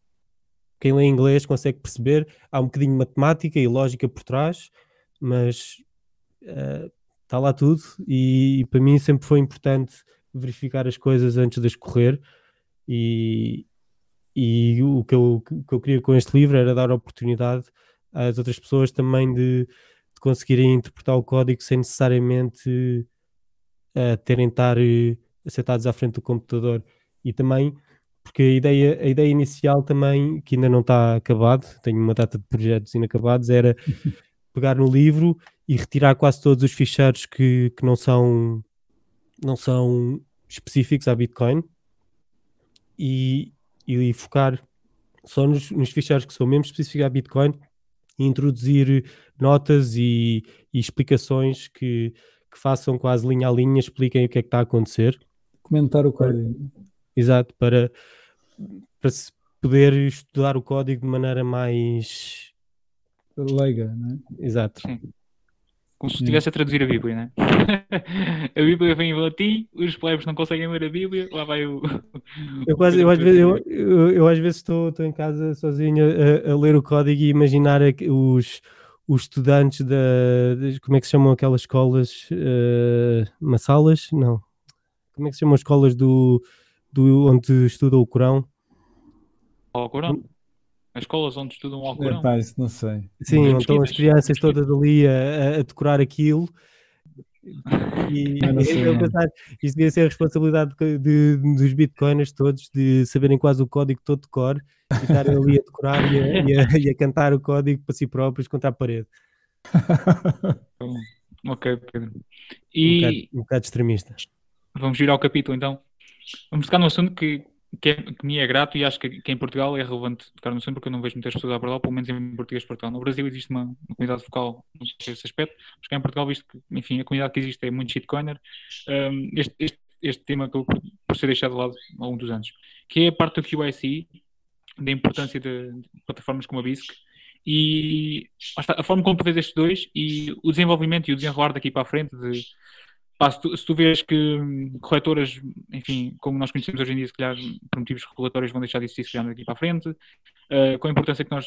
quem lê inglês consegue perceber, há um bocadinho de matemática e lógica por trás, mas está uh, lá tudo e, e, para mim sempre foi importante verificar as coisas antes de as correr e, e o que eu, que eu queria com este livro era dar oportunidade às outras pessoas também de, de conseguirem interpretar o código sem necessariamente uh, terem estar uh, sentados à frente do computador. E também porque a ideia, a ideia inicial também, que ainda não está acabado, tenho uma data de projetos inacabados, era pegar no livro e retirar quase todos os ficheiros que, que não são não são específicos à Bitcoin e, e focar só nos, nos ficheiros que são mesmo específicos à Bitcoin e introduzir notas e, e explicações que, que, façam quase linha a linha, expliquem o que é que está a acontecer. Comentar o código. Exato, para, para se poder estudar o código de maneira mais leiga, não é? Exato. Sim. Como se estivesse a traduzir a Bíblia, né? a Bíblia vem em latim, os plebes não conseguem ler a Bíblia, lá vai o. Eu, quase, eu, às, vezes, eu, eu, eu às vezes estou, estou em casa sozinho a, a, ler o código e imaginar os, os estudantes da. Como é que se chamam aquelas escolas? Uh, massalas? Não. Como é que se chamam as escolas do, do onde estuda o Corão? Ao Corão? As escolas onde estudam ao Corão? É, pá, isso não sei. Sim, não então as crianças todas ali a, a decorar aquilo. E, eu pensar, isto devia ser a responsabilidade de, de, dos bitcoiners todos de saberem quase o código todo de cor e estarem ali a decorar e a, e, a, e a, cantar o código para si próprios contra a parede. ok, Pedro. E... Um, bocado, um bocado extremista. Vamos virar ao capítulo então. Vamos tocar num assunto que, que, é, que, me é grato e acho que, que em Portugal é relevante tocar no assunto porque eu não vejo muitas pessoas a abordar, pelo menos em português de Portugal. No Brasil existe uma, uma comunidade vocal nesse aspecto, mas cá em Portugal, visto que, enfim, a comunidade que existe é muito shitcoiner, um, este, este, este tema acabou por, por ser deixado de lado ao longo dos anos, que é a parte do QIC, da importância de, de plataformas como a BISC, e a forma como tu vês estes dois e o desenvolvimento e o desenrolar daqui para a frente de pá, se, tu, se tu vês que hum, corretoras, enfim, como nós conhecemos hoje em dia, se calhar por motivos regulatórios vão deixar de existir se calhar daqui para a frente, uh, com a importância que nós,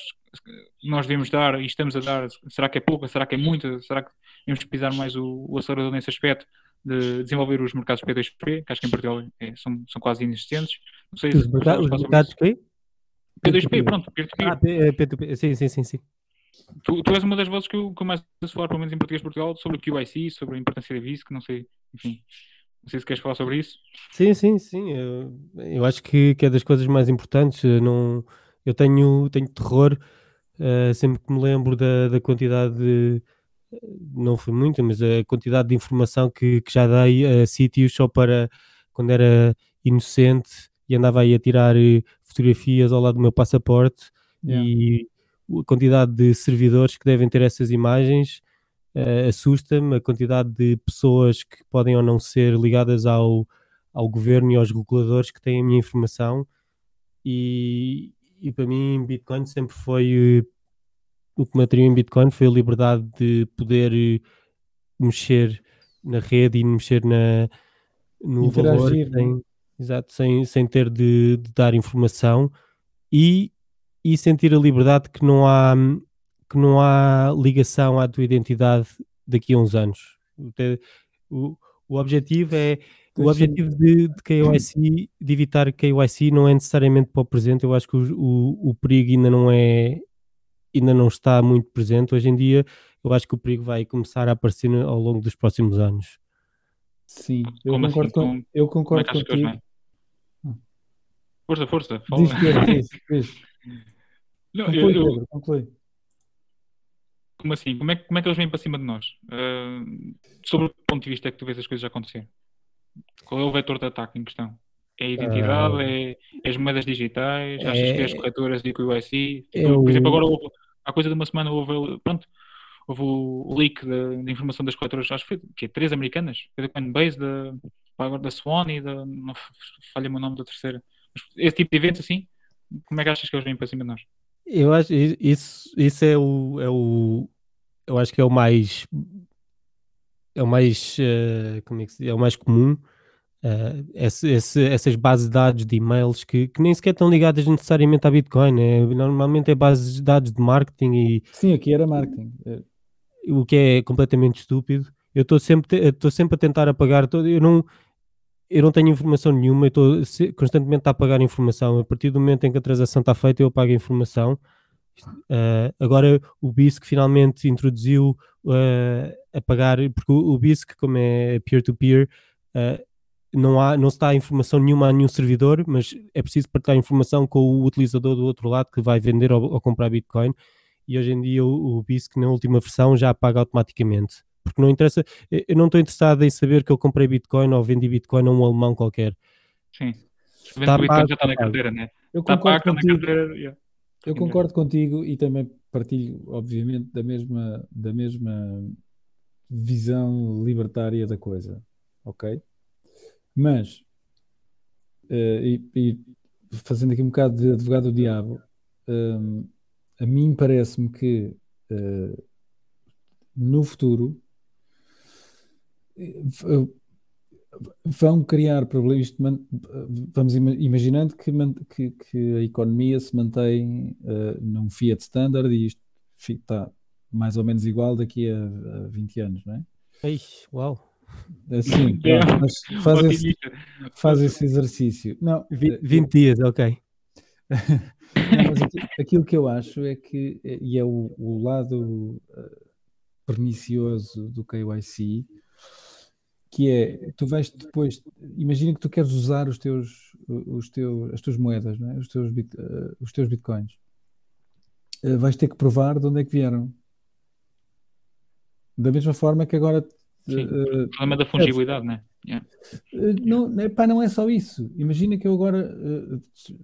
nós devemos dar e estamos a dar, será que é pouca, será que é muita, será que devemos pisar mais o, o acelerador nesse aspecto? de desenvolver os mercados P2P, que acho que em Portugal é, são, são quase inexistentes. Não sei os, mercados, os mercados P? P2P, pronto, P2P. Ah, P, P2P, sim, sim, sim, sim. Tu, tu, és uma das vozes que eu começo a falar, pelo menos em português de Portugal, sobre o QIC, sobre a importância da VIS, que não sei, enfim, não sei se queres falar sobre isso. Sim, sim, sim. Eu, eu acho que, que é das coisas mais importantes. Eu, não, eu tenho, tenho terror uh, sempre que me lembro da, da quantidade de. Não foi muito, mas a quantidade de informação que, que já dei a sítios só para quando era inocente e andava aí a tirar fotografias ao lado do meu passaporte yeah. e a quantidade de servidores que devem ter essas imagens uh, assusta-me, a quantidade de pessoas que podem ou não ser ligadas ao, ao governo e aos reguladores que têm a minha informação. E, e para mim Bitcoin sempre foi uh, o que me atraiu em Bitcoin foi a liberdade de poder uh, mexer na rede e mexer na, no Interagir, valor né? sem, exato, sem, sem ter de, de dar informação. E e sentir a liberdade que não há que não há ligação à tua identidade daqui a uns anos. O, o objetivo é o objetivo de, de KYC, de evitar KYC não é necessariamente para o presente, eu acho que o, o, o, perigo ainda não é ainda não está muito presente. Hoje em dia eu acho que o perigo vai começar a aparecer ao longo dos próximos anos. Sim, eu Como concordo, assim? com, eu concordo é contigo. Força, força, fala. Diz, diz, diz. Não, conclui, eu, Pedro, conclui. Como assim? Como é, como é que eles vêm para cima de nós? Uh, sobre o ponto de vista é que tu vês as coisas acontecer? Qual é o vetor de ataque em questão? É a identidade? Uh, é, é, as moedas digitais? É, Achas que é as corretoras de QIC? Eu... Por exemplo, agora houve, há coisa de uma semana houve, pronto, houve o leak da, informação das corretoras, acho que foi que é, três americanas, foi da Coinbase, da, agora da Swan e da, não falha-me o nome da terceira. Esse tipo de eventos assim, como é que achas que eles vêm para cima de nós? Eu acho isso, isso é o, é o eu acho que é o mais é o mais uh, como é, que se, é o mais comum uh, esse, esse, essas bases de dados de e-mails que, que, nem sequer estão ligadas necessariamente à Bitcoin né? normalmente é bases de dados de marketing e sim aqui era marketing. o que é completamente estúpido. Eu estou sempre estou sempre a tentar apagar todo eu não eu não tenho informação nenhuma, estou constantemente a pagar informação. A partir do momento em que a transação está feita, eu pago a informação. Uh, agora o BISC finalmente introduziu uh, a pagar, porque o, BISC, como é peer-to-peer, -peer, uh, não, há, não se dá informação nenhuma a nenhum servidor, mas é preciso partilhar informação com o utilizador do outro lado que vai vender ou, ou comprar Bitcoin. E hoje em dia o, o BISC, na última versão, já paga automaticamente porque não interessa, eu não estou interessado em saber que eu comprei Bitcoin ou vendi Bitcoin a um alemão qualquer. Sim. Está Bitcoin já está na carteira, né? Eu está concordo contigo. Carteira, yeah. Eu concordo contigo e também partilho, obviamente, da mesma, da mesma visão libertária da coisa, ok? Mas, uh, e, e, fazendo aqui um bocado de advogado do diabo, um, a mim parece-me que uh, no futuro vão criar problemas. Vamos imaginando que, que, que, a economia se mantém uh, num Fiat Standard e isto está mais ou menos igual daqui a, a 20 anos, não é? Ixi, uau! Assim, yeah. mas faz, esse, faz esse exercício. Não, 20 dias, ok. Não, mas aquilo, aquilo, que eu acho é que, e é o, o lado uh, pernicioso do KYC, que é, tu vais depois, imagina que tu queres usar os teus, os teus, as tuas moedas, é? os, teus bit, uh, os teus bitcoins. Uh, vais ter que provar de onde é que vieram. Da mesma forma que agora. Sim, uh, o problema da fungibilidade, né? Yeah. Não, epá, não é só isso. Imagina que eu agora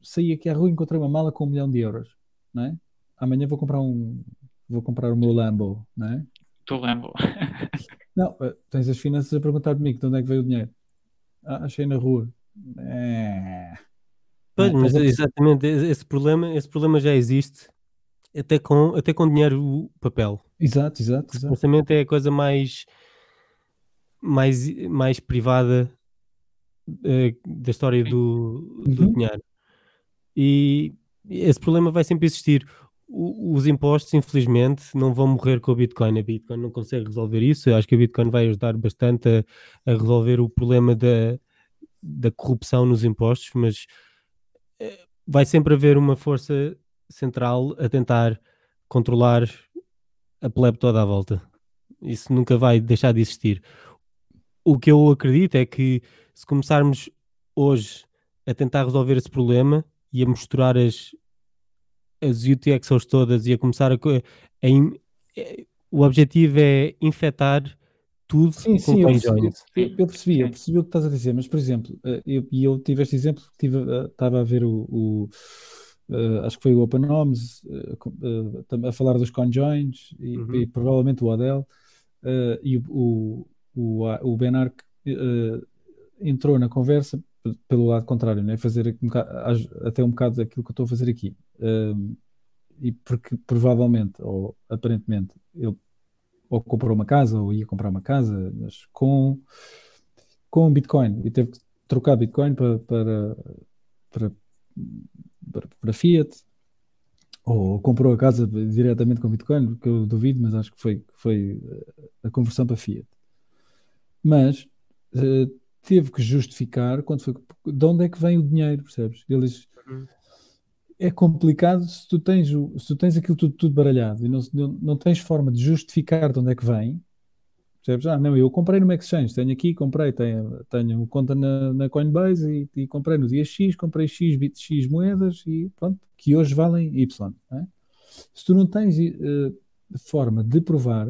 saí aqui à rua e encontrei uma mala com um milhão de euros, não é? Amanhã vou comprar um, vou comprar o meu Lambo, não é? Lambo. Não, eh, tens as finanças a perguntar de mim de onde é que veio o dinheiro. Ah, achei na rua. É... Pois, mas exatamente esse problema, esse problema já existe até com, até com dinheiro papel. Exato, exato, exato. Supostamente é a coisa mais mais, mais privada uh, da história do, do Uhum. dinheiro. E esse problema vai sempre existir. Os impostos, infelizmente, não vão morrer com o Bitcoin. A Bitcoin não consegue resolver isso. Eu acho que a Bitcoin vai ajudar bastante a, a resolver o problema da, da corrupção nos impostos, mas eh, vai sempre haver uma força central a tentar controlar a plebe toda à volta. Isso nunca vai deixar de existir. O que eu acredito é que se começarmos hoje a tentar resolver esse problema e a misturar as, as UTXOs todas e a começar a, a in- eh, o objetivo é infectar tudo Sim, com sim, eu percebi, eu, eu percebi, eu percebi o que estás a dizer, mas por exemplo, eh, eu- e eu, tive este exemplo, tive, eh, estava a ver o, o, eh, acho que foi o OpenOms, eh, tam- a falar dos conjoins e, Uhum. e provavelmente o Odell, e o, o, o, o Ben Arc entrou na conversa pelo lado contrário, né? Fazer um bocado- até um bocado aquilo que eu estou a fazer aqui. Um, e porque provavelmente, ou aparentemente, ele ou comprou uma casa ou ia comprar uma casa, mas com, com Bitcoin e teve que trocar Bitcoin para, para, para, para, para Fiat ou comprou a casa diretamente com Bitcoin, que eu duvido, mas acho que foi, foi eh, a conversão para Fiat. Mas eh, teve que justificar quando foi, de onde é que vem o dinheiro, percebes? Eles Uhum. é complicado se tu tens, o- se tu tens aquilo tudo, tudo baralhado e não, não, tens forma de justificar de onde é que vem. Percebes? Ah, não, eu comprei no Exchange, tenho aqui, comprei, tenho, tenho conta na, na Coinbase e, e comprei no dia X, comprei X, bit, X moedas e pronto, que hoje valem Y. é? Se tu não tens eh, forma de provar,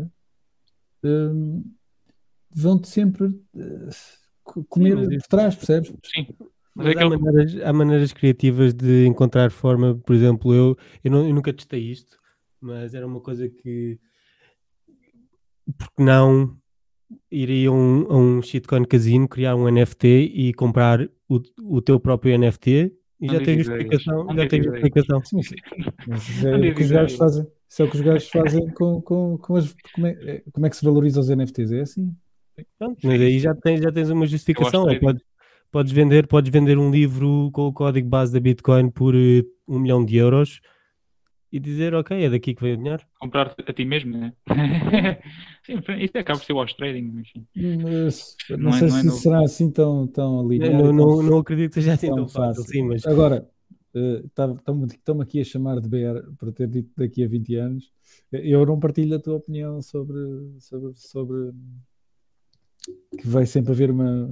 hum, vão-te sempre co- comer mas por trás, percebes? Sim. Mas Mas é há, aquele... maneiras, há maneiras criativas de encontrar forma, por exemplo, eu, eu, não- eu nunca testei isto, mas era uma coisa que porque não ir a um, a um shitcoin casino, criar um NFT e comprar o, o teu próprio NFT e Não já tens Não já tens ideias. justificação. Sim, sim. Mas isso é Não o diz que os gajos fazem. Isso é o que os gajos fazem com, com, com as. Como é, é- como é que se valoriza os NFTs? É assim. Pronto, mas aí já tens, já tens uma justificação. Ou podes, podes, vender, podes vender um livro com o código base da Bitcoin por eh, um milhão de euros e dizer, ok, é daqui que vem o dinheiro. comprar a ti mesmo, né? Sim, isto acaba por ser wash trading, mas. Mas, não, Não é- sei não é se novo. será assim tão, tão linear. não, não, não acredito que seja assim tão tão fácil, sim, mas Agora, estão-me aqui a chamar de BR para ter dito daqui a 20 anos. Eu não partilho a tua opinião sobre, sobre, sobre que vai sempre haver uma.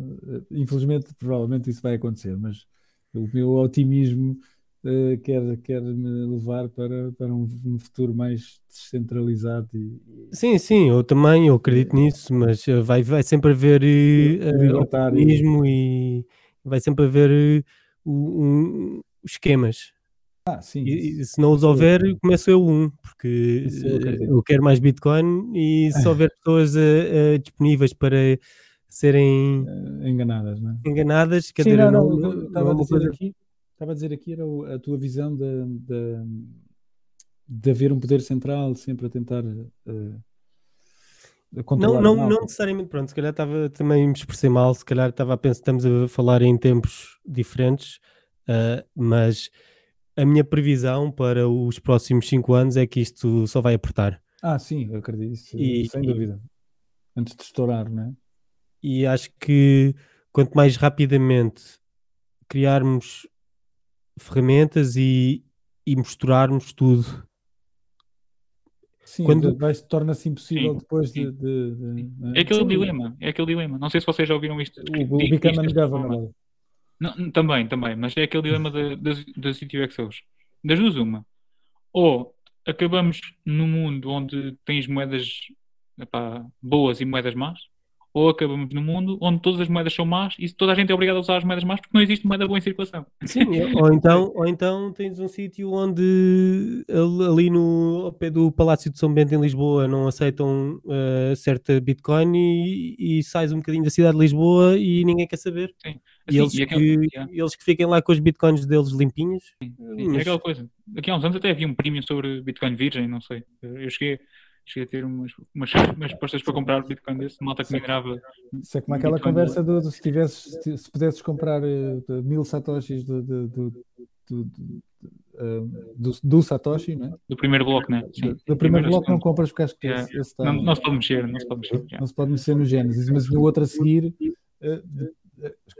Infelizmente, provavelmente isso vai acontecer, mas o meu otimismo eh, quer, quer me levar para, para um, um futuro mais descentralizado e, sim, sim, eu também eu acredito nisso, mas eh, vai, vai sempre haver Libertário. oportunismo e vai sempre haver o- um- esquemas. Ah, sim. E, e se não os houver, começo eu um, porque eu eu quero mais Bitcoin e se houver pessoas eh, eh, disponíveis para serem eh, enganadas, não é? enganadas, quer Sim, dizer, não, não, não, não- não estava é a dizer aqui, estava a dizer aqui era o- a tua visão de, de, de haver um poder central sempre a tentar a Não, não, não necessariamente, pronto, se calhar estava também me expressei mal, se calhar estava a pensar, estamos a falar em tempos diferentes, ah, mas a minha previsão para os próximos 5 anos é que isto só vai apertar. Ah, sim, eu acredito, isso, E- sem e- dúvida. Antes de estourar, não é? E acho que quanto mais rapidamente criarmos ferramentas e, e misturarmos tudo, Sim, Quando- vai torna-se impossível Sim, depois de. sim. de- de- não É aquele Sim, dilema, é aquele dilema. Não sei se vocês já ouviram isto. O, o Become. Não, também, também, mas é aquele dilema da- das, das UTXOs. Das duas, uma. Ou acabamos num mundo onde tens moedas epá, boas e moedas más, ou acabamos num mundo onde todas as moedas são más e toda a gente é obrigada a usar as moedas más porque não existe moeda boa em circulação. Sim, ou então, ou então tens um sítio onde al- ali no ao pé do Palácio de São Bento em Lisboa não aceitam eh, certa Bitcoin e, e sais um bocadinho da cidade de Lisboa e ninguém quer saber. Assim, E eles, e aquele- que, yeah. eles que fiquem lá com os bitcoins deles limpinhos. Sim, Mas- É aquela coisa. Daqui a uns anos até havia um prémio sobre Bitcoin Virgem, não sei. Eu cheguei, cheguei a ter umas, umas, umas postas para comprar Bitcoin desse, malta que minerava. Isso é como aquela Bitcoin conversa do, do se, tivesses, se, se pudesses comprar de mil satoshis do, do, do, do, do, do- do Satoshi, não é? Do primeiro bloco, né? Do, do primeiro bloco não compras porque acho que Yeah. esse, esse está- Não, não se pode mexer, não se pode mexer. já. não se pode mexer no Genesis, mas no outro a seguir, eh,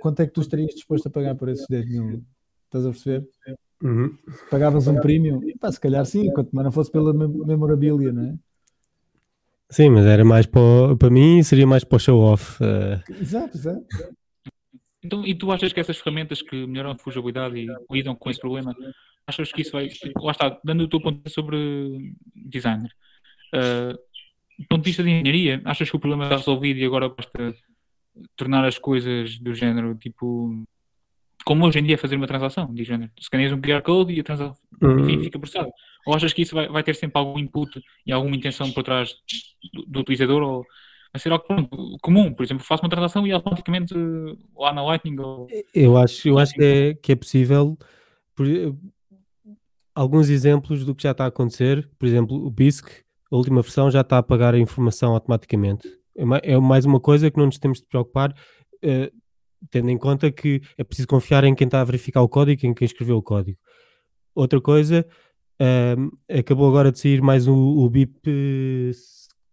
quanto é que tu estarias disposto a pagar por esses 10 mil? Estás a perceber? Uhum. Pagavas um premium? Pá, se calhar sim, quanto mais não fosse pela mem- memorabilia, não é? Sim, mas era mais para, para mim, seria mais para o show-off. eh, Exato, exato. Então, e tu achas que essas ferramentas que melhoram a fugibilidade e lidam com esse problema, achas que isso vai. Lá está, dando o teu ponto sobre designer. ah, do ponto de vista de engenharia, achas que o problema está resolvido e agora basta tornar as coisas do género tipo. Como hoje em dia é fazer uma transação, de género. Escaneias um QR Code e a transação enfim, fica processada. Ou achas que isso vai, vai ter sempre algum input e alguma intenção por trás do, do utilizador ou vai ser algo pronto, comum? Por exemplo, faço uma transação e automaticamente eh, lá na Lightning ou Eu acho, eu acho que, é, que é possível. por- alguns exemplos do que já está a acontecer. Por exemplo, o BISC, a última versão, já está a pagar a informação automaticamente. É É mais uma coisa que não nos temos de preocupar, eh, tendo em conta que é preciso confiar em quem está a verificar o código, em quem escreveu o código. Outra coisa, ehm, acabou agora de sair mais o, o BIP eh,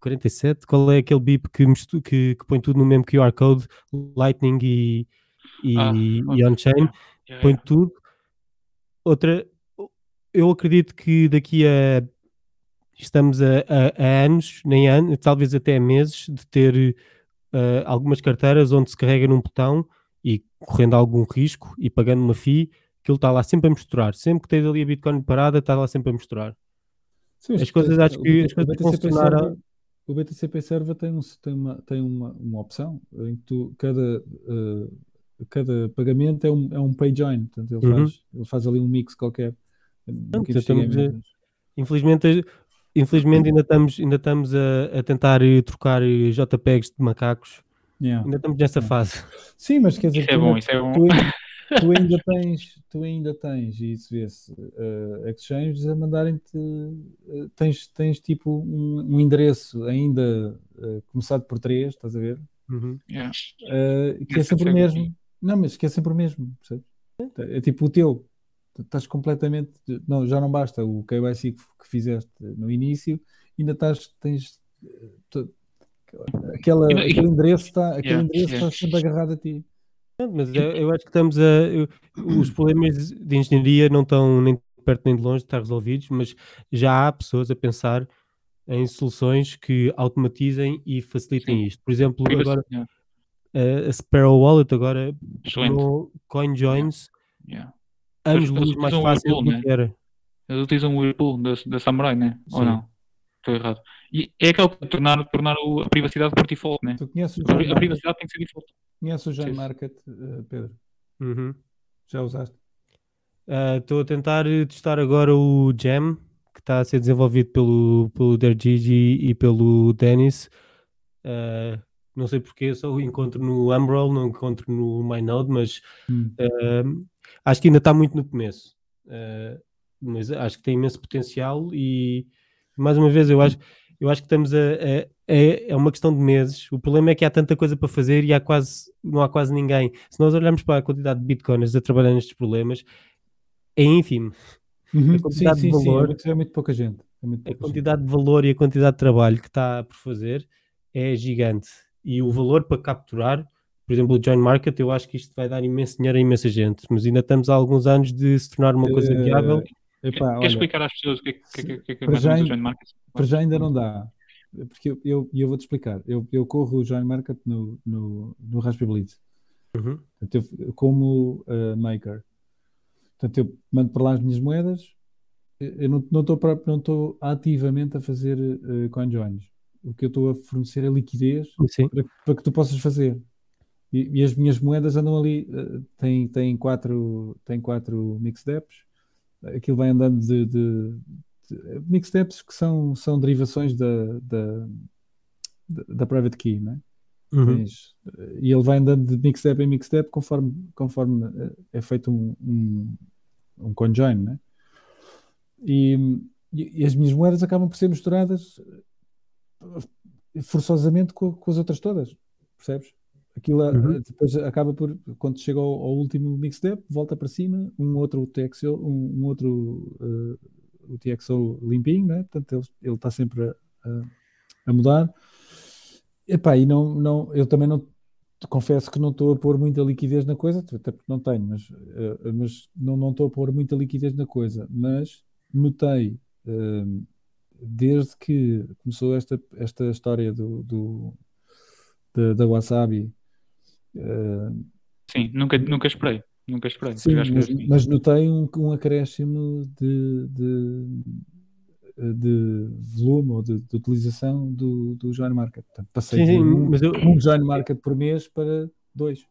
47. Qual é aquele BIP que, que, que põe tudo no mesmo QR Code, Lightning e, e, Ah, e on-chain? Põe tudo. Outra, eu acredito que daqui a estamos a, a- a anos, nem anos, talvez até meses, de ter eh, algumas carteiras onde se carrega num botão e correndo algum risco e pagando uma FII, aquilo está lá sempre a misturar. Sempre que tens ali a Bitcoin parada, está lá sempre a misturar. Sim, As coisas, acho que as coisas vão Server- O BTCP Server tem, um, tem, uma, tem uma, uma opção em que tu, cada, eh, cada pagamento é um, é um pay join. Portanto, ele, Uhum. faz, ele faz ali um mix qualquer. Investiguei, estamos Infelizmente, infelizmente ainda estamos, ainda estamos a, a tentar eh, trocar eh, JPEGs de macacos. Yeah. Ainda estamos nessa Yeah. fase. Sim, mas quer dizer, Isso é tu bom, ainda- isso é bom. tu ainda, tu ainda tens, tu ainda tens, e isso vê-se, uh, exchanges a mandarem-te, uh, tens, tens tipo um, um endereço ainda uh, começado por três, estás a ver? Uhum. Yeah. Uh, que é sempre o mesmo. Não, mas que é sempre o mesmo, percebes? É tipo o teu. Tu estás completamente. Não, já não basta o KYC que, que fizeste no início, ainda estás. Tens. tu- Aquela, E- aquele endereço está aquele Yeah, endereço yeah. está sempre agarrado a ti. Mas eu, eu acho que estamos a. eu- os problemas de engenharia não estão nem de perto nem de longe de estar resolvidos, mas já há pessoas a pensar em soluções que automatizem e facilitem Sim. isto. Por exemplo, Privacy, agora yeah. a, a Sparrow Wallet agora Excelente. CoinJoins Yeah. Anos Eles- luz mais fácil Whirlpool, do né? que era. Eles utilizam o Whirlpool da, da Samurai, né? Ou Sim. não? Estou errado. E é aquele que tornar, tornar o- a privacidade por default, né? Tu conheces o A, a privacidade tem que ser default. Conheces o Sim. Market, eh, Pedro? Uhum. Já usaste? Ah, Estou a tentar eh, testar agora o Jam, que está a ser desenvolvido pelo, pelo Dergigi e pelo Dennis. Ah, não sei porque, só o encontro no Umbrel, não encontro no MyNode, mas Hum. ah, acho que ainda está muito no começo. Ah, mas acho que tem imenso potencial e, mais uma vez, eu acho, eu acho que estamos a, a- é, é uma questão de meses. O problema é que há tanta coisa para fazer e há quase, não há quase ninguém. Se nós olharmos para a quantidade de bitcoiners a trabalhar nestes problemas, é ínfimo. Uhum. Sim, quantidade de sim, sim. É valor- muito, é muito pouca gente. É muito A pouca gente. quantidade de valor e a quantidade de trabalho que está por fazer é gigante. E o valor para capturar, por exemplo, o Join Market, eu acho que isto vai dar imenso dinheiro a imensa gente, mas ainda estamos há alguns anos de se tornar uma coisa Eh, viável. Epá, Quer olha, explicar às pessoas o que é que, que, que, que, que é mais já o Join Market? para já ainda não dá. Porque eu, eu, eu vou-te explicar. Eu, eu corro o Join Market no, no, no Raspberry Blitz. Uhum. Como uh, maker. Portanto, eu mando para lá as minhas moedas. Eu não não estou não estou ativamente a fazer uh, coin joins. O que eu estou a fornecer é liquidez para, para que tu possas fazer. E, e as minhas moedas andam ali, eh, tem, tem quatro, tem quatro mixed apps, aquilo vai andando de, de, de que são, são derivações da, da, da, private key, né? Uhum. Tens, eh, e ele vai andando de mixed app em mixed app conforme, conforme eh, é feito um, um, um conjoin, né? E, e, e as minhas moedas acabam por ser misturadas forçosamente com, com as outras todas, percebes? Aquilo uhum. depois acaba por, quando chega ao, ao último mixtape, volta para cima, um outro TXO, um, um outro uh, o TXO limpinho, né? portanto ele está sempre a, a, a, mudar. Epá, e não, não, eu também não confesso que não estou a pôr muita liquidez na coisa, até porque não tenho, mas, uh, mas não, não estou a pôr muita liquidez na coisa, mas notei uh, desde que começou esta, esta história do, do da, da Wasabi Uh, Sim, nunca, nunca esperei. Nunca esperei. Sim, mas, mas, notei um, um acréscimo de, de, de volume ou de, de, utilização do, do Join Market. Portanto, passei sim, de um, mas eu... um Join Market por mês para dois.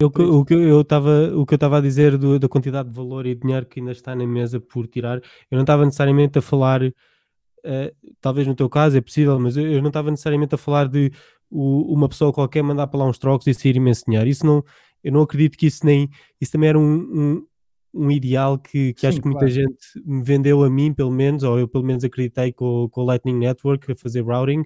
Eu, o que eu estava o que eu estava a dizer do, da quantidade de valor e dinheiro que ainda está na mesa por tirar, eu não estava necessariamente a falar, uh, talvez no teu caso é possível, mas eu, eu não estava necessariamente a falar de o, uma pessoa qualquer mandar para lá uns trocos e sair imenso dinheiro. Isso não, eu não acredito que isso nem. Isso também era um, um, um ideal que, que Sim, acho que claro. muita gente me vendeu a mim, pelo menos, ou eu pelo menos acreditei com, com o Lightning Network a fazer routing.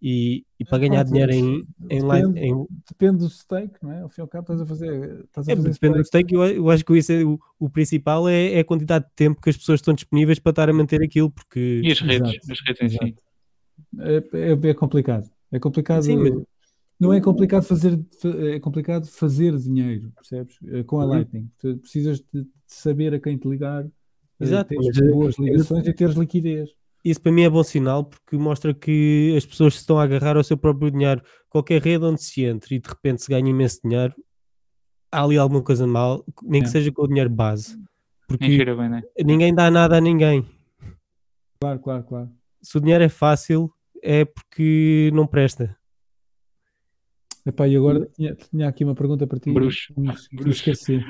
E, e para ganhar dinheiro em, em, depende, em, depende do stake, não é? Ao fim e ao cabo estás a fazer. Estás a é, fazer depende do stake, eu, eu, acho que isso é, o, o, principal é, é, a quantidade de tempo que as pessoas estão disponíveis para estar a manter aquilo. Porque... E as redes, Exato. as redes em si. É, é, é, complicado. É complicado. Sim, mas não é complicado fazer, é complicado fazer dinheiro, percebes? Eh, com a uhum. Lightning. precisas de saber a quem te ligar, eh, Exato, teres eh, boas ligações e teres liquidez. Isso para mim é bom sinal porque mostra que as pessoas se estão a agarrar ao seu próprio dinheiro. Qualquer rede onde se entre e de repente se ganha imenso dinheiro, há ali alguma coisa mal, nem é. que seja com o dinheiro base. Porque bem, né? ninguém dá nada a ninguém. Claro, claro, claro. Se o dinheiro é fácil, é porque não presta. Epá, e agora tinha, tinha aqui uma pergunta para ti. Bruxo. Bruxo. Esqueci.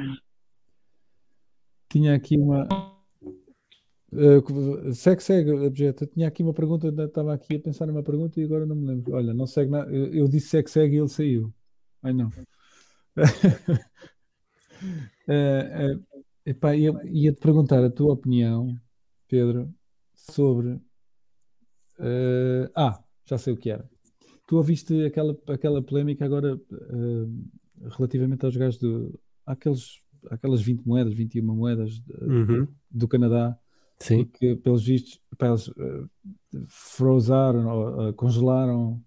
Tinha aqui uma. Uh, segue, segue, objeto. Eu tinha aqui uma pergunta, estava aqui a pensar numa pergunta e agora não me lembro. Olha, não segue nada. Eu, eu disse segue, segue e ele saiu. Ai não. uh, uh, epá, ia, ia te perguntar a tua opinião, Pedro, sobre. Uh, ah, já sei o que era tu ouviste aquela, aquela polémica agora uh, relativamente aos gajos do. Aqueles, aquelas 20 moedas, 21 moedas uhum. do Canadá. Sim. Que, pelos vistos, pá, eles uh, frozaram, uh, congelaram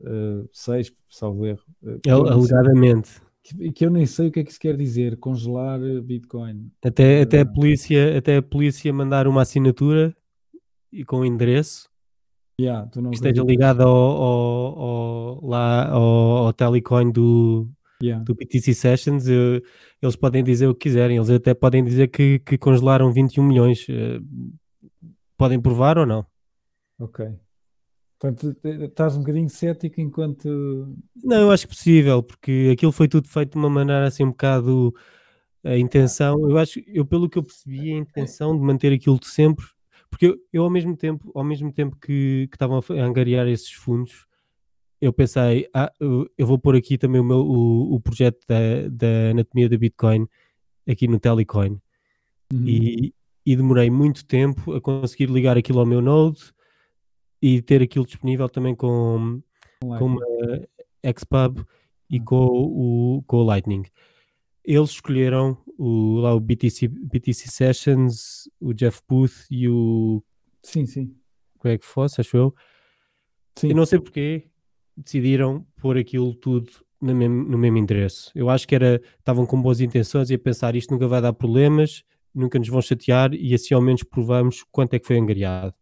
uh, seis, salvo erro. Alegadamente. Que, que eu nem sei o que é que isso quer dizer, congelar Bitcoin. Até, até, a polícia, até a polícia mandar uma assinatura e com endereço Yeah, que esteja ligado ao, ao, ao, lá ao, ao telecoin do, yeah. do BTC Sessions, uh, eles podem dizer o que quiserem, eles até podem dizer que, que congelaram 21 milhões. Uh, podem provar ou não? Ok. Portanto, estás um bocadinho cético enquanto. Não, eu acho possível, porque aquilo foi tudo feito de uma maneira assim um bocado. A intenção, eu acho, eu pelo que eu percebi, a intenção de manter aquilo de sempre porque eu, eu, ao mesmo tempo, ao mesmo tempo que, que estavam a angariar esses fundos, eu pensei, ah, eu vou pôr aqui também o, meu, o, o projeto da, da anatomia da Bitcoin aqui no Telecoin. Uhum. E, e demorei muito tempo a conseguir ligar aquilo ao meu Node e ter aquilo disponível também com, com uma Xpub e uhum. com o, com o Lightning. Eles escolheram o, lá o BTC, BTC Sessions, o Jeff Booth e o sim, sim. Greg Foss, acho eu. Sim. E não sei porquê decidiram pôr aquilo tudo no mesmo, no mesmo endereço. Eu acho que era, estavam com boas intenções e a pensar isto nunca vai dar problemas, nunca nos vão chatear e assim ao menos provamos quanto é que foi angariado.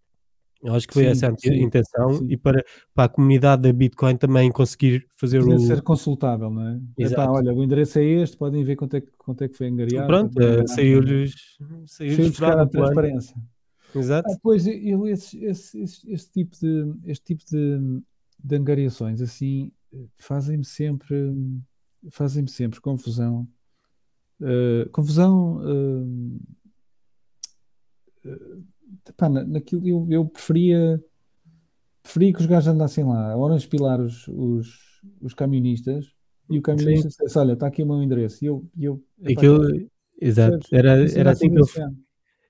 Eu acho que foi sim, essa a intenção sim. e para, para a comunidade da Bitcoin também conseguir fazer Deve o... ser consultável, não é? Exato. Epá, olha, o endereço é este, podem ver quanto é, quanto é que foi angariado. Pronto, é, saiu-lhes saiu a transparência. Exato. Ah, pois, eu, esse, esse, esse, este tipo de, este tipo de, de angariações, assim, fazem-me sempre, fazem-me sempre confusão. Uh, confusão... Uh, uh, Epá, naquilo eu, eu preferia preferia que os gajos andassem lá a orange pilar os, os, os camionistas e o camionista Sim. dissesse, olha, está aqui o meu endereço e eu, eu epá, Aquilo, exato, era, era assim que eu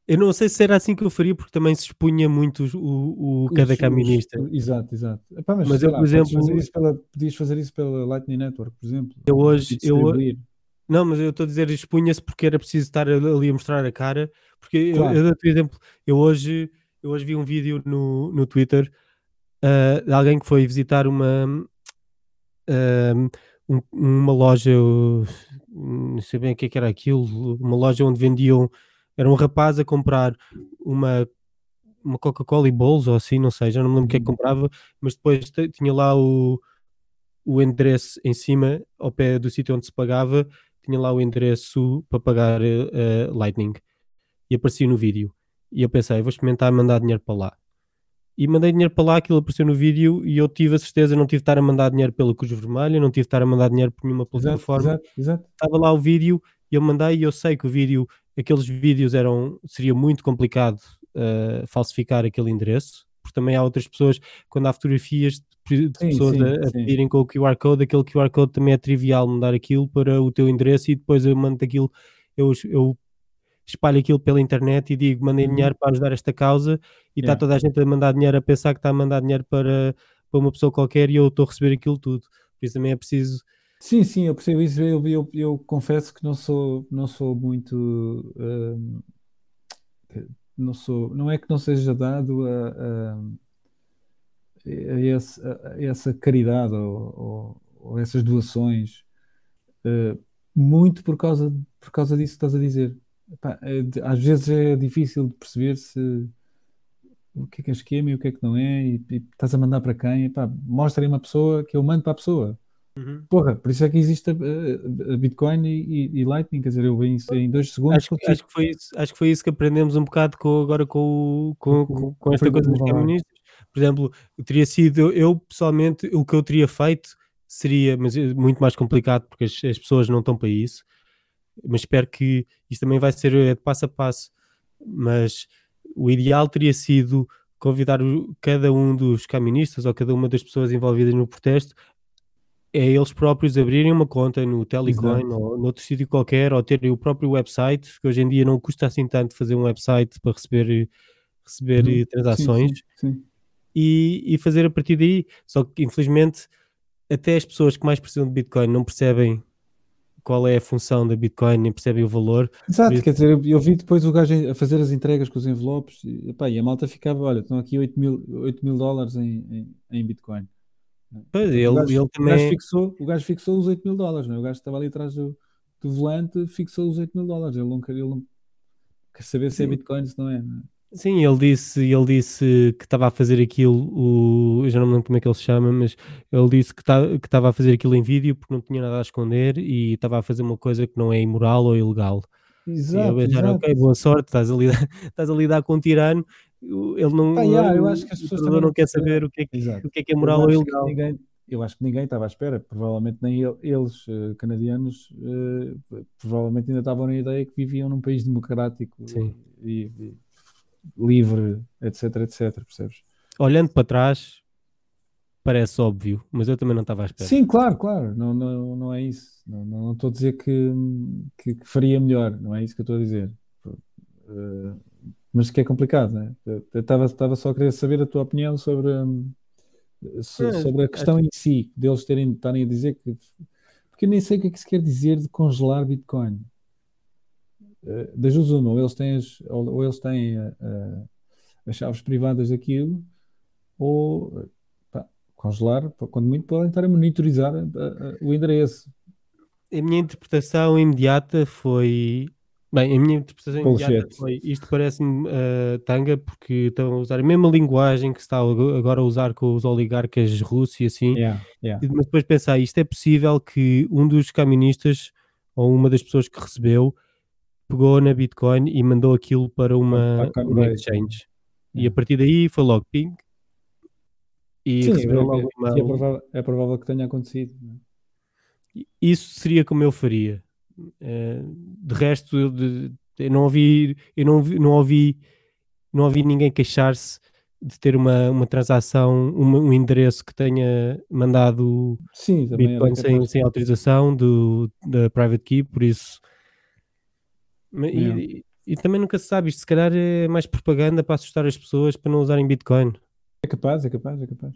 Eu não sei se era assim que eu faria, porque também se expunha muito o, o cada Os- camionista. os- exato, exato. Epá, mas, Mas eu, lá, por exemplo- fazer isso pela, podias fazer isso pela Lightning Network, por exemplo. Eu hoje- eu-. Não, mas eu estou a dizer expunha-se porque era preciso estar ali a mostrar a cara. Porque eu- Claro. eu, um exemplo, eu hoje, eu hoje vi um vídeo no, no Twitter ah, de alguém que foi visitar uma, ah, um- uma loja, não sei bem o que, é que era aquilo, uma loja onde vendiam, era um rapaz a comprar uma, uma Coca-Cola e bolos ou assim, não sei, já não me lembro o que é que Uhum. comprava, mas depois tinha lá o, o endereço em cima, ao pé do sítio onde se pagava, tinha lá o endereço para pagar eh, Lightning e aparecia no vídeo. E eu pensei, vou experimentar mandar dinheiro para lá. E mandei dinheiro para lá, aquilo apareceu no vídeo e eu tive a certeza, não tive de estar a mandar dinheiro pela Cruz Vermelha, não tive de estar a mandar dinheiro por nenhuma plataforma. exato, exato. Estava lá o vídeo e eu mandei e eu sei que o vídeo, aqueles vídeos eram, seria muito complicado eh, falsificar aquele endereço, porque também há outras pessoas, quando há fotografias de, de Sim, pessoas sim, a, a pedirem com o QR Code, aquele QR Code também é trivial mandar aquilo para o teu endereço e depois eu mando aquilo, eu, eu espalho aquilo pela internet e digo, mandem Uhum. dinheiro para ajudar esta causa e está Yeah. toda a gente a mandar dinheiro a pensar que está a mandar dinheiro para, para uma pessoa qualquer e eu estou a receber aquilo tudo. Por isso também é preciso Sim, sim, eu percebo isso. Eu, eu, eu confesso que não sou, não sou muito. hum, não sou, não é que não seja dado a, a- a esse- a essa caridade ou, ou- ou essas doações, eh, muito por causa, por causa disso que estás a dizer. Epá, é às vezes é difícil de perceber se o que é que é esquema e o que é que não é, e, e estás a mandar para quem. Epá, mostra aí uma pessoa que eu mando para a pessoa. Porra, por isso é que existe a, a- Bitcoin e, e- e Lightning, quer dizer, eu vi isso em dois segundos. Acho, que- acho, que foi isso, acho que foi isso que aprendemos um bocado com, agora com, com, Com- com, esta coisa dos comunistas. Por exemplo, teria sido, eu- pessoalmente, o que eu teria feito seria, mas é muito mais complicado porque as, as pessoas não estão para isso, mas espero que isto também vai ser é, de passo a passo, mas o ideal teria sido convidar cada um dos caministas ou cada uma das pessoas envolvidas no protesto é eles próprios abrirem uma conta no Telecoin Exato. ou noutro sítio qualquer, ou terem o próprio website, que hoje em dia não custa assim tanto fazer um website para receber, receber Uhum. eh, Sim, transações sim, sim. E, e fazer a partir daí. Só que infelizmente até as pessoas que mais precisam de Bitcoin não percebem qual é a função da Bitcoin, nem percebem o valor. Exato, quer dizer, eu, eu vi depois o gajo a fazer as entregas com os envelopes e, epá, e a malta ficava, olha, estão aqui 8 mil, 8 mil dólares em, em, em Bitcoin. Pois, O ele, gajo, ele o gajo também. fixou, o gajo fixou os 8 mil dólares, não é? O gajo estava ali atrás do, do volante, fixou os 8 mil dólares. Ele não quer, ele não quer saber se é. Bitcoin, se não é. não é? Sim, ele disse, ele disse que estava a fazer aquilo, o, eu já não me lembro como é que ele se chama, mas ele disse que tá- que estava a fazer aquilo em vídeo porque não tinha nada a esconder e estava a fazer uma coisa que não é imoral ou ilegal. E eu Exato, pensar, exato. ok, boa sorte, estás a lidar, estás a lidar com um tirano, o- ele não, Pá, yeah, eu o- acho que as pessoas também não quer saber o que é que, Exato. o que, é, que é moral ou ilegal. ninguém, eu acho que ninguém estava à espera, provavelmente nem ele- eles, eh, canadianos, eh, provavelmente ainda estavam na ideia que viviam num país democrático Sim. e, e livre, etc, etc, percebes? Olhando para trás, parece óbvio, mas eu também não estava à espera. Sim, claro, claro, não, não, não é isso. Não, não, não estou a dizer que, que, que faria melhor, não é isso que eu estou a dizer. Eh, mas que é complicado, não é? Eu estava só a querer saber a tua opinião sobre, hum, so- Ah, sobre a questão em si, deles terem, estarem a dizer que. Porque eu nem sei o que é que se quer dizer de congelar Bitcoin. Eh, das duas uma, ou eles têm as, ou, eles têm eh, eh, as chaves privadas daquilo, ou pá, congelar, quando muito podem estar a monitorizar eh, o endereço. A minha interpretação imediata foi. Bem, a minha interpretação imediata foi isto parece-me ah, tanga porque estão a usar a mesma linguagem que se está ag- agora a usar com os oligarcas russos e assim. Yeah, yeah. Mas depois pensar, isto é possível que um dos caministas ou uma das pessoas que recebeu pegou na Bitcoin e mandou aquilo para uma, Para a uma exchange. E a Yeah. partir daí foi logo ping. E Sim, receberam é, logo é- é provável, é provável que tenha acontecido. é? Isso seria como eu faria. Eh, de resto, eu, de- eu não ouvi, eu não, não ouvi, não ouvi ninguém queixar-se de ter uma, uma transação, uma- um endereço que tenha mandado Sim, Bitcoin sem, sem autorização do, da private key, por isso. E- e e também nunca se sabe, isto se calhar é mais propaganda para assustar as pessoas para não usarem Bitcoin. É capaz, é capaz, é capaz.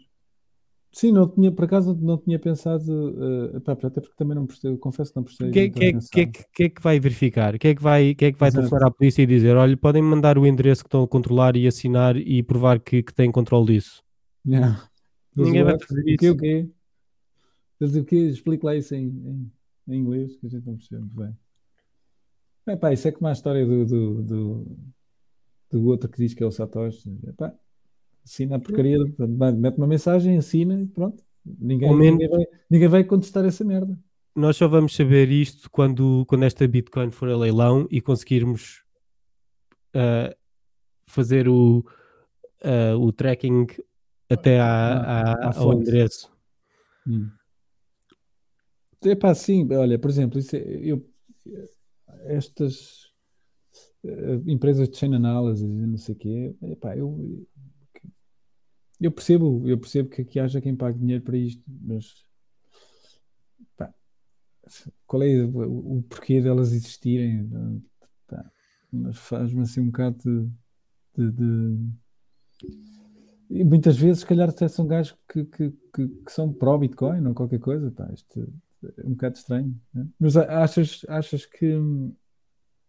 Sim, não tinha, por acaso não tinha pensado, uh, pá, até porque também não prestei, confesso que não prestei. O que, que, que, que, que, é que vai verificar? que é que vai, que é que vai telefonar à polícia e dizer: olha, podem mandar o endereço que estão a controlar e assinar e provar que, que têm controle disso? Yeah. Ninguém vai fazer isso. O quê? O quê? o quê? Explique lá isso em, em, em, inglês, que a gente não percebe muito bem. É, pá, isso é como a história do, do, do, do outro que diz que é o Satoshi. Epá, assina a porcaria, mete uma mensagem, assina e pronto. Ninguém, menos, ninguém, vai, ninguém vai contestar essa merda. Nós só vamos saber isto quando, quando esta Bitcoin for a leilão e conseguirmos uh, fazer o, uh, o tracking até à, à, ao endereço. Hum. Epá, sim, olha, por exemplo, é, eu, estas uh, empresas de chain analysis e não sei o quê, epá, eu, eu percebo, eu percebo que aqui haja quem pague dinheiro para isto, mas pá, qual é o, o, porquê delas existirem? Pá, mas faz-me assim um bocado de, de, de... E muitas vezes, se calhar, até são gajos que, que, que, que são pró-Bitcoin ou qualquer coisa. Pá, isto é um bocado estranho. Né? Mas achas, achas que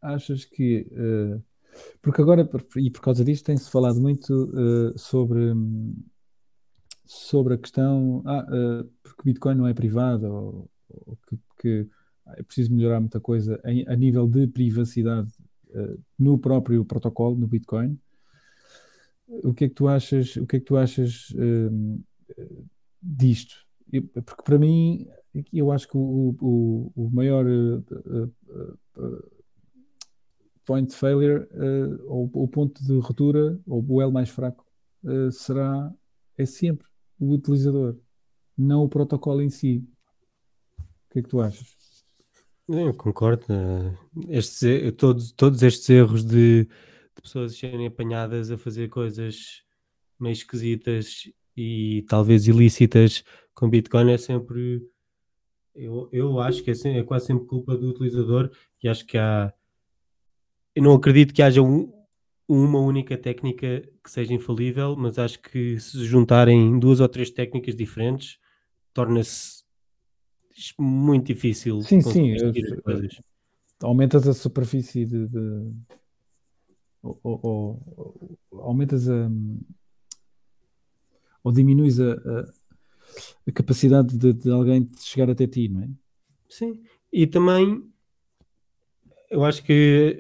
achas que uh, porque agora, e por causa disto, tem-se falado muito uh, sobre, sobre a questão, ah, uh, porque Bitcoin não é privado, ou, ou que, que, é preciso melhorar muita coisa em, a nível de privacidade uh, no próprio protocolo, no Bitcoin. O que é que tu achas, o que é que tu achas disto? Eu, porque para mim, eu acho que o, o, o maior point failure, uh, ou o ponto de ruptura, ou o elo mais fraco, uh, será, é sempre o utilizador, não o protocolo em si. O que é que tu achas? Eu concordo. Eh, estes, todos, todos estes erros de, de pessoas serem apanhadas a fazer coisas meio esquisitas e talvez ilícitas com Bitcoin é sempre. Eu, eu acho que é, sempre, é quase sempre culpa do utilizador e acho que há eu não acredito que haja um, uma única técnica que seja infalível, mas acho que se juntarem duas ou três técnicas diferentes, torna-se muito difícil sim, sim. Aumentas a superfície de, de ou, ou, ou, aumentas a ou diminuis a, a, a capacidade de, de, alguém de chegar até ti, não é? Sim, e também eu acho que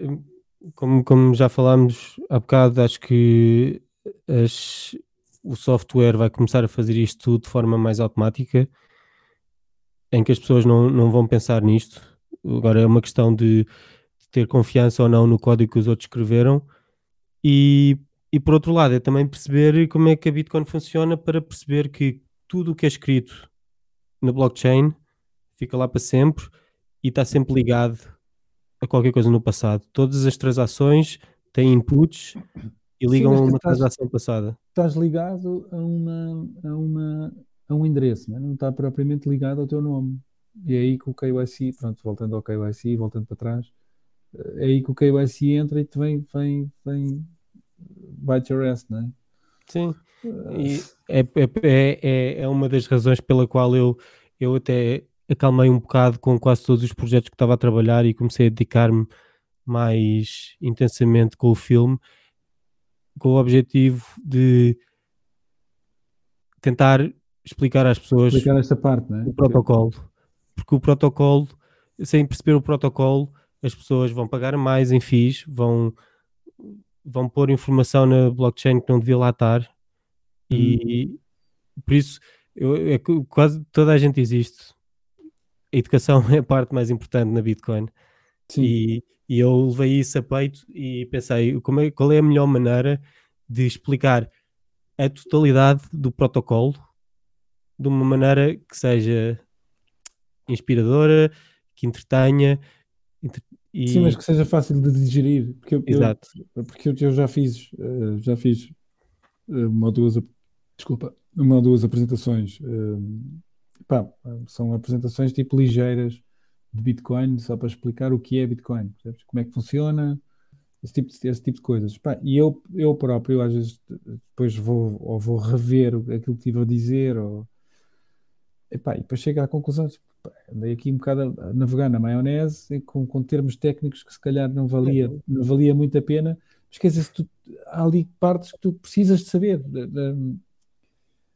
como, como já falámos há bocado, acho que as, o software vai começar a fazer isto tudo de forma mais automática, em que as pessoas não, não vão pensar nisto. Agora é uma questão de, de ter confiança ou não no código que os outros escreveram. E, e por outro lado, é também perceber como é que a Bitcoin funciona para perceber que tudo o que é escrito na blockchain fica lá para sempre e está sempre ligado a qualquer coisa no passado. Todas as transações têm inputs e ligam Sim, a uma estás, transação passada. Estás ligado a, uma, a, uma, a um endereço, não, é? não está propriamente ligado ao teu nome. E é aí que o KYC, pronto, voltando ao KYC, voltando para trás, é aí que o KYC entra e te vem, vem, vem bite your ass, não é? Sim, e é, é, é, é uma das razões pela qual eu, eu até acalmei um bocado com quase todos os projetos que estava a trabalhar e comecei a dedicar-me mais intensamente com o filme, com o objetivo de tentar explicar às pessoas explicar esta parte, é? o protocolo. Porque o protocolo, sem perceber o protocolo, as pessoas vão pagar mais em FIIs, vão, vão pôr informação na blockchain que não devia lá estar. Hum. E por isso eu, é, quase toda a gente existe a educação é a parte mais importante na Bitcoin. E, e, eu levei isso a peito e pensei como é, qual é a melhor maneira de explicar a totalidade do protocolo de uma maneira que seja inspiradora, que entretenha. E... Sim, mas que seja fácil de digerir. Porque eu, Exato. Eu, porque eu já fiz, eh, já fiz eh, uma ou duas, desculpa, uma ou duas apresentações eh, pá, são apresentações tipo ligeiras de Bitcoin, só para explicar o que é Bitcoin, percebes? como é que funciona, esse tipo de, esse tipo de coisas. Pá, e eu, eu próprio, às vezes, depois vou, ou vou rever aquilo que estive a dizer, ou, epá, e depois chego à conclusão, tipo, andei aqui um bocado a navegar na maionese com, com termos técnicos que se calhar não valia, não valia muito a pena. Mas quer dizer, tu, há ali partes que tu precisas de saber.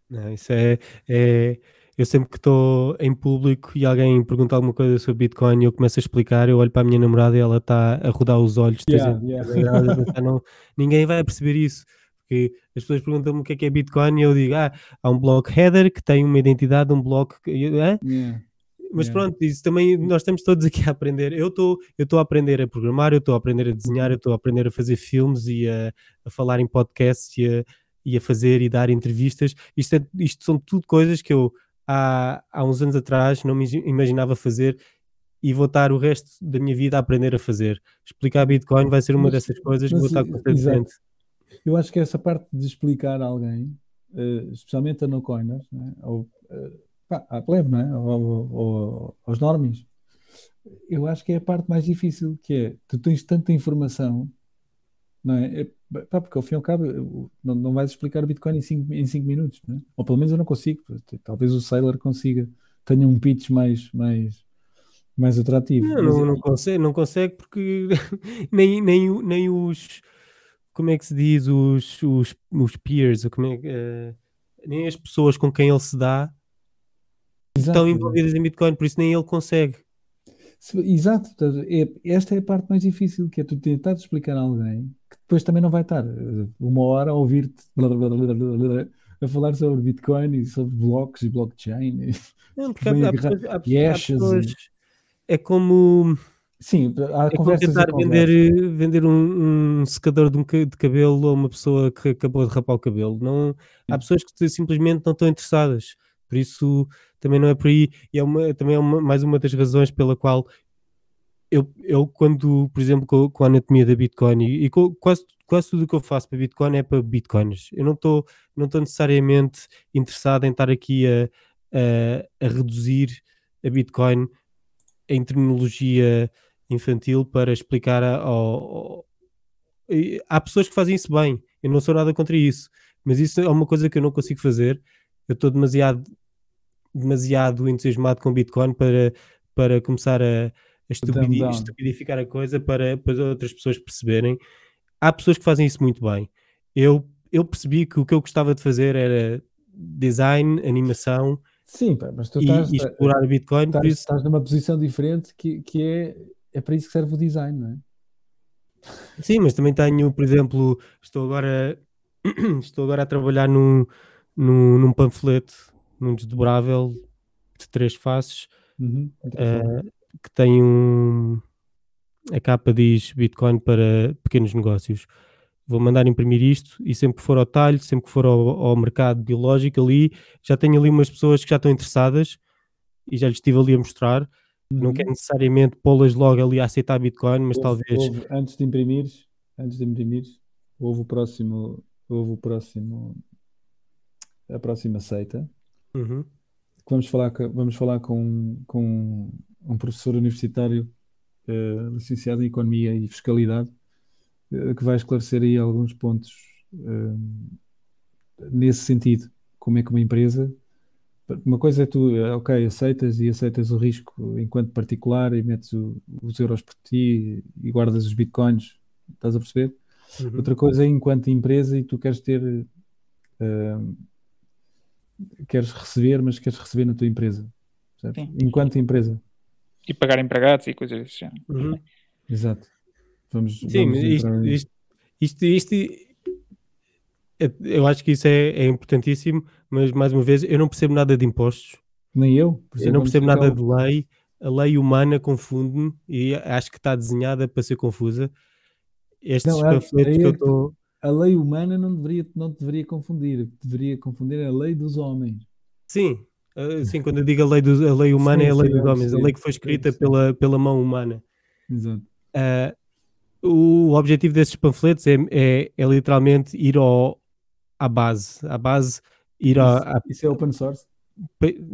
Não, isso é, é eu sempre que estou em público e alguém pergunta alguma coisa sobre Bitcoin e eu começo a explicar, eu olho para a minha namorada e ela está a rodar os olhos, yeah, yeah. não, ninguém vai perceber isso. Porque as pessoas perguntam-me o que é que é Bitcoin e eu digo, ah, há um bloco header que tem uma identidade, um bloco. Que, yeah. Mas pronto, isso também nós estamos todos aqui a aprender. Eu estou eu a aprender a programar, eu estou a aprender a desenhar, eu estou a aprender a fazer filmes e a, a falar em podcasts e a, e a fazer e dar entrevistas. Isto, é, isto são tudo coisas que eu há, há uns anos atrás não me imaginava fazer e vou estar o resto da minha vida a aprender a fazer. Explicar Bitcoin vai ser uma mas, dessas coisas que vou estar constantemente. Eu acho que essa parte de explicar a alguém, uh, especialmente a no coiners, né? ou uh, pá, à plebe, não é? Ou, ou, ou, aos normies, eu acho que é a parte mais difícil, que é tu tens tanta informação, não é? é Pá, porque ao fim e ao cabo não, não vais explicar o Bitcoin em 5 em cinco minutos, né? ou pelo menos eu não consigo. Talvez o Sailor consiga, tenha um pitch mais, mais, mais atrativo. Não, não, não consegue, não consegue porque nem, nem, nem os como é que se diz os, os, os peers, como é, uh, nem as pessoas com quem ele se dá Exato. estão envolvidas em Bitcoin, por isso nem ele consegue. Exato, é, esta é a parte mais difícil, que é tu tentar explicar a alguém que depois também não vai estar eh, uma hora a ouvir-te a falar sobre Bitcoin e sobre blocos e blockchain. Não, porque há, há, pessoas, há, pessoas, e... é como Sim, há é como tentar vender, vender um, um, secador de, um, de, cabelo a uma pessoa que acabou de rapar o cabelo. Não, há pessoas que simplesmente não estão interessadas. Por isso também não é por aí. E é uma, também é uma, mais uma das razões pela qual eu, eu quando, por exemplo, com, com a anatomia da Bitcoin e, e com, quase, quase tudo o que eu faço para Bitcoin é para Bitcoins. Eu não estou não necessariamente interessado em estar aqui a, a, a reduzir a Bitcoin em terminologia infantil para explicar ao, ao, há pessoas que fazem isso bem, eu não sou nada contra isso, mas isso é uma coisa que eu não consigo fazer. Eu estou demasiado demasiado entusiasmado com Bitcoin para, para começar a estupidi estupidificar a coisa para, para outras pessoas perceberem. Há pessoas que fazem isso muito bem. Eu, eu percebi que o que eu gostava de fazer era design, animação Sim, mas tu estás, e explorar Bitcoin. Estás, isso... estás numa posição diferente que, que é, é para isso que serve o design, não é? Sim, mas também tenho, por exemplo, estou agora, estou agora a trabalhar num, num, num panfleto, num desdobrável de três faces. Uhum, uh, que tem um. A capa diz Bitcoin para pequenos negócios. Vou mandar imprimir isto e sempre que for ao talho, sempre que for ao, ao mercado biológico ali, já tenho ali umas pessoas que já estão interessadas e já lhes estive ali a mostrar. Uhum. Não quero necessariamente pô-las logo ali a aceitar Bitcoin, mas houve, talvez. Houve, antes de imprimir, antes de imprimir, houve o próximo, houve o próximo, a próxima seita. Uhum. Vamos falar, vamos falar com, com um professor universitário uh, licenciado em Economia e Fiscalidade, uh, que vai esclarecer aí alguns pontos uh, nesse sentido. Como é que uma empresa. Uma coisa é tu, ok, aceitas e aceitas o risco enquanto particular e metes o, os euros por ti e guardas os bitcoins, estás a perceber? Uhum. Outra coisa é enquanto empresa e tu queres ter. Queres receber, mas queres receber na tua empresa. Enquanto empresa e pagar empregados e coisas desse género. Uhum. Exato. Vamos, Sim, vamos isto, isto, isto, isto, é, eu acho que isso é, é, importantíssimo, mas mais uma vez, eu não percebo nada de impostos. Nem eu. Eu não percebo nada de lei. A lei humana confunde-me e acho que está desenhada para ser confusa. Estes não, panfletos que eu estou. A lei humana não deveria, não deveria confundir, deveria confundir a lei dos homens. Sim, Uh, sim, quando eu digo a lei, do, a lei humana sim, é a lei sim, dos homens, sim, a lei que foi escrita Pela, pela mão humana. Exato. Uh, o objetivo desses panfletos é, é, é, literalmente ir ao, à base, à base ir isso, a, isso é open source?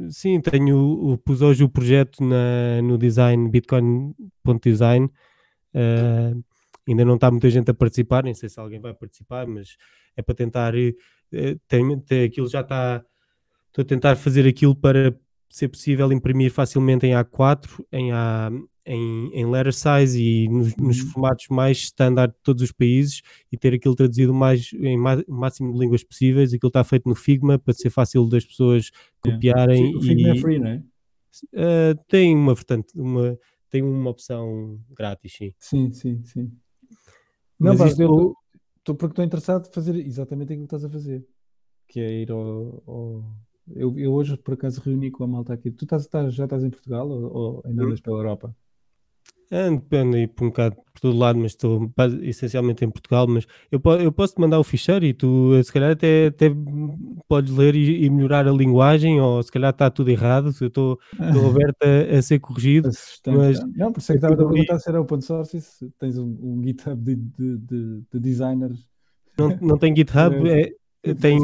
Sim, tenho, pus hoje o projeto na, no design, bitcoin.design, uh, ainda não está muita gente a participar, nem sei se alguém vai participar, mas é para tentar, tem, tem, aquilo já está, estou a tentar fazer aquilo para ser possível imprimir facilmente em A4, em, A, em, em letter size e nos, uhum. nos, formatos mais standard de todos os países e ter aquilo traduzido mais, em o máximo de línguas possíveis. Aquilo está feito no Figma para ser fácil das pessoas copiarem. Yeah. o Figma é e, é free, não é? Uh, tem uma, portanto, uma, tem uma opção grátis, sim. Sim, sim, sim. Não, mas eu estou porque estou interessado em fazer exatamente aquilo que estás a fazer, que é ir ao, ao... Eu, eu, hoje por acaso reuni com a malta aqui. Tu estás, estás, já estás em Portugal ou, ou ainda andas pela Europa? Ando, ando aí por um bocado por todo lado, mas estou essencialmente em Portugal. Mas eu, eu posso te mandar o ficheiro e tu, se calhar, até, até podes ler e, e melhorar a linguagem, ou se calhar está tudo errado. Eu estou, aberto a, a, ser corrigido. Mas, não, por isso é que estava a perguntar se era open source se tens um, um GitHub de, de, de, de designers. Não, não tem GitHub, é, é, tem,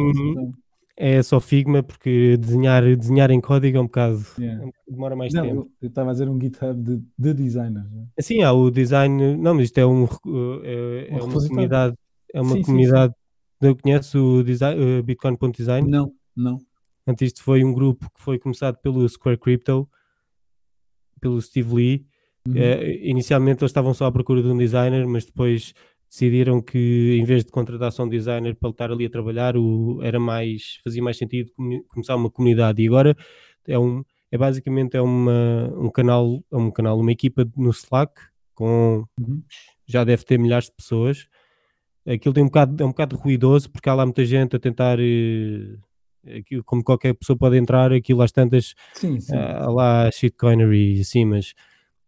é só Figma, porque desenhar, desenhar em código é um bocado. Yeah. demora mais não, tempo. Eu estava a dizer um GitHub de, de designers. Né? Sim, há o design. Não, mas isto é, um, é, é uma comunidade. É uma sim, comunidade. Sim, sim. Eu conheço o design, uh, Bitcoin.design? Não, não. Antes isto foi um grupo que foi começado pelo Square Crypto, pelo Steve Lee. Uhum. Uh, inicialmente eles estavam só à procura de um designer, mas depois decidiram que em vez de contratar só um designer para estar ali a trabalhar, o, era mais, fazia mais sentido começar uma comunidade. E agora é um é basicamente é uma, um canal, é um canal, uma equipa no Slack com uhum. já deve ter milhares de pessoas. Aquilo tem um bocado, é um bocado ruidoso porque há lá muita gente a tentar eh, aquilo, como qualquer pessoa pode entrar, aquilo às tantas sim, sim. há lá shitcoinery assim, mas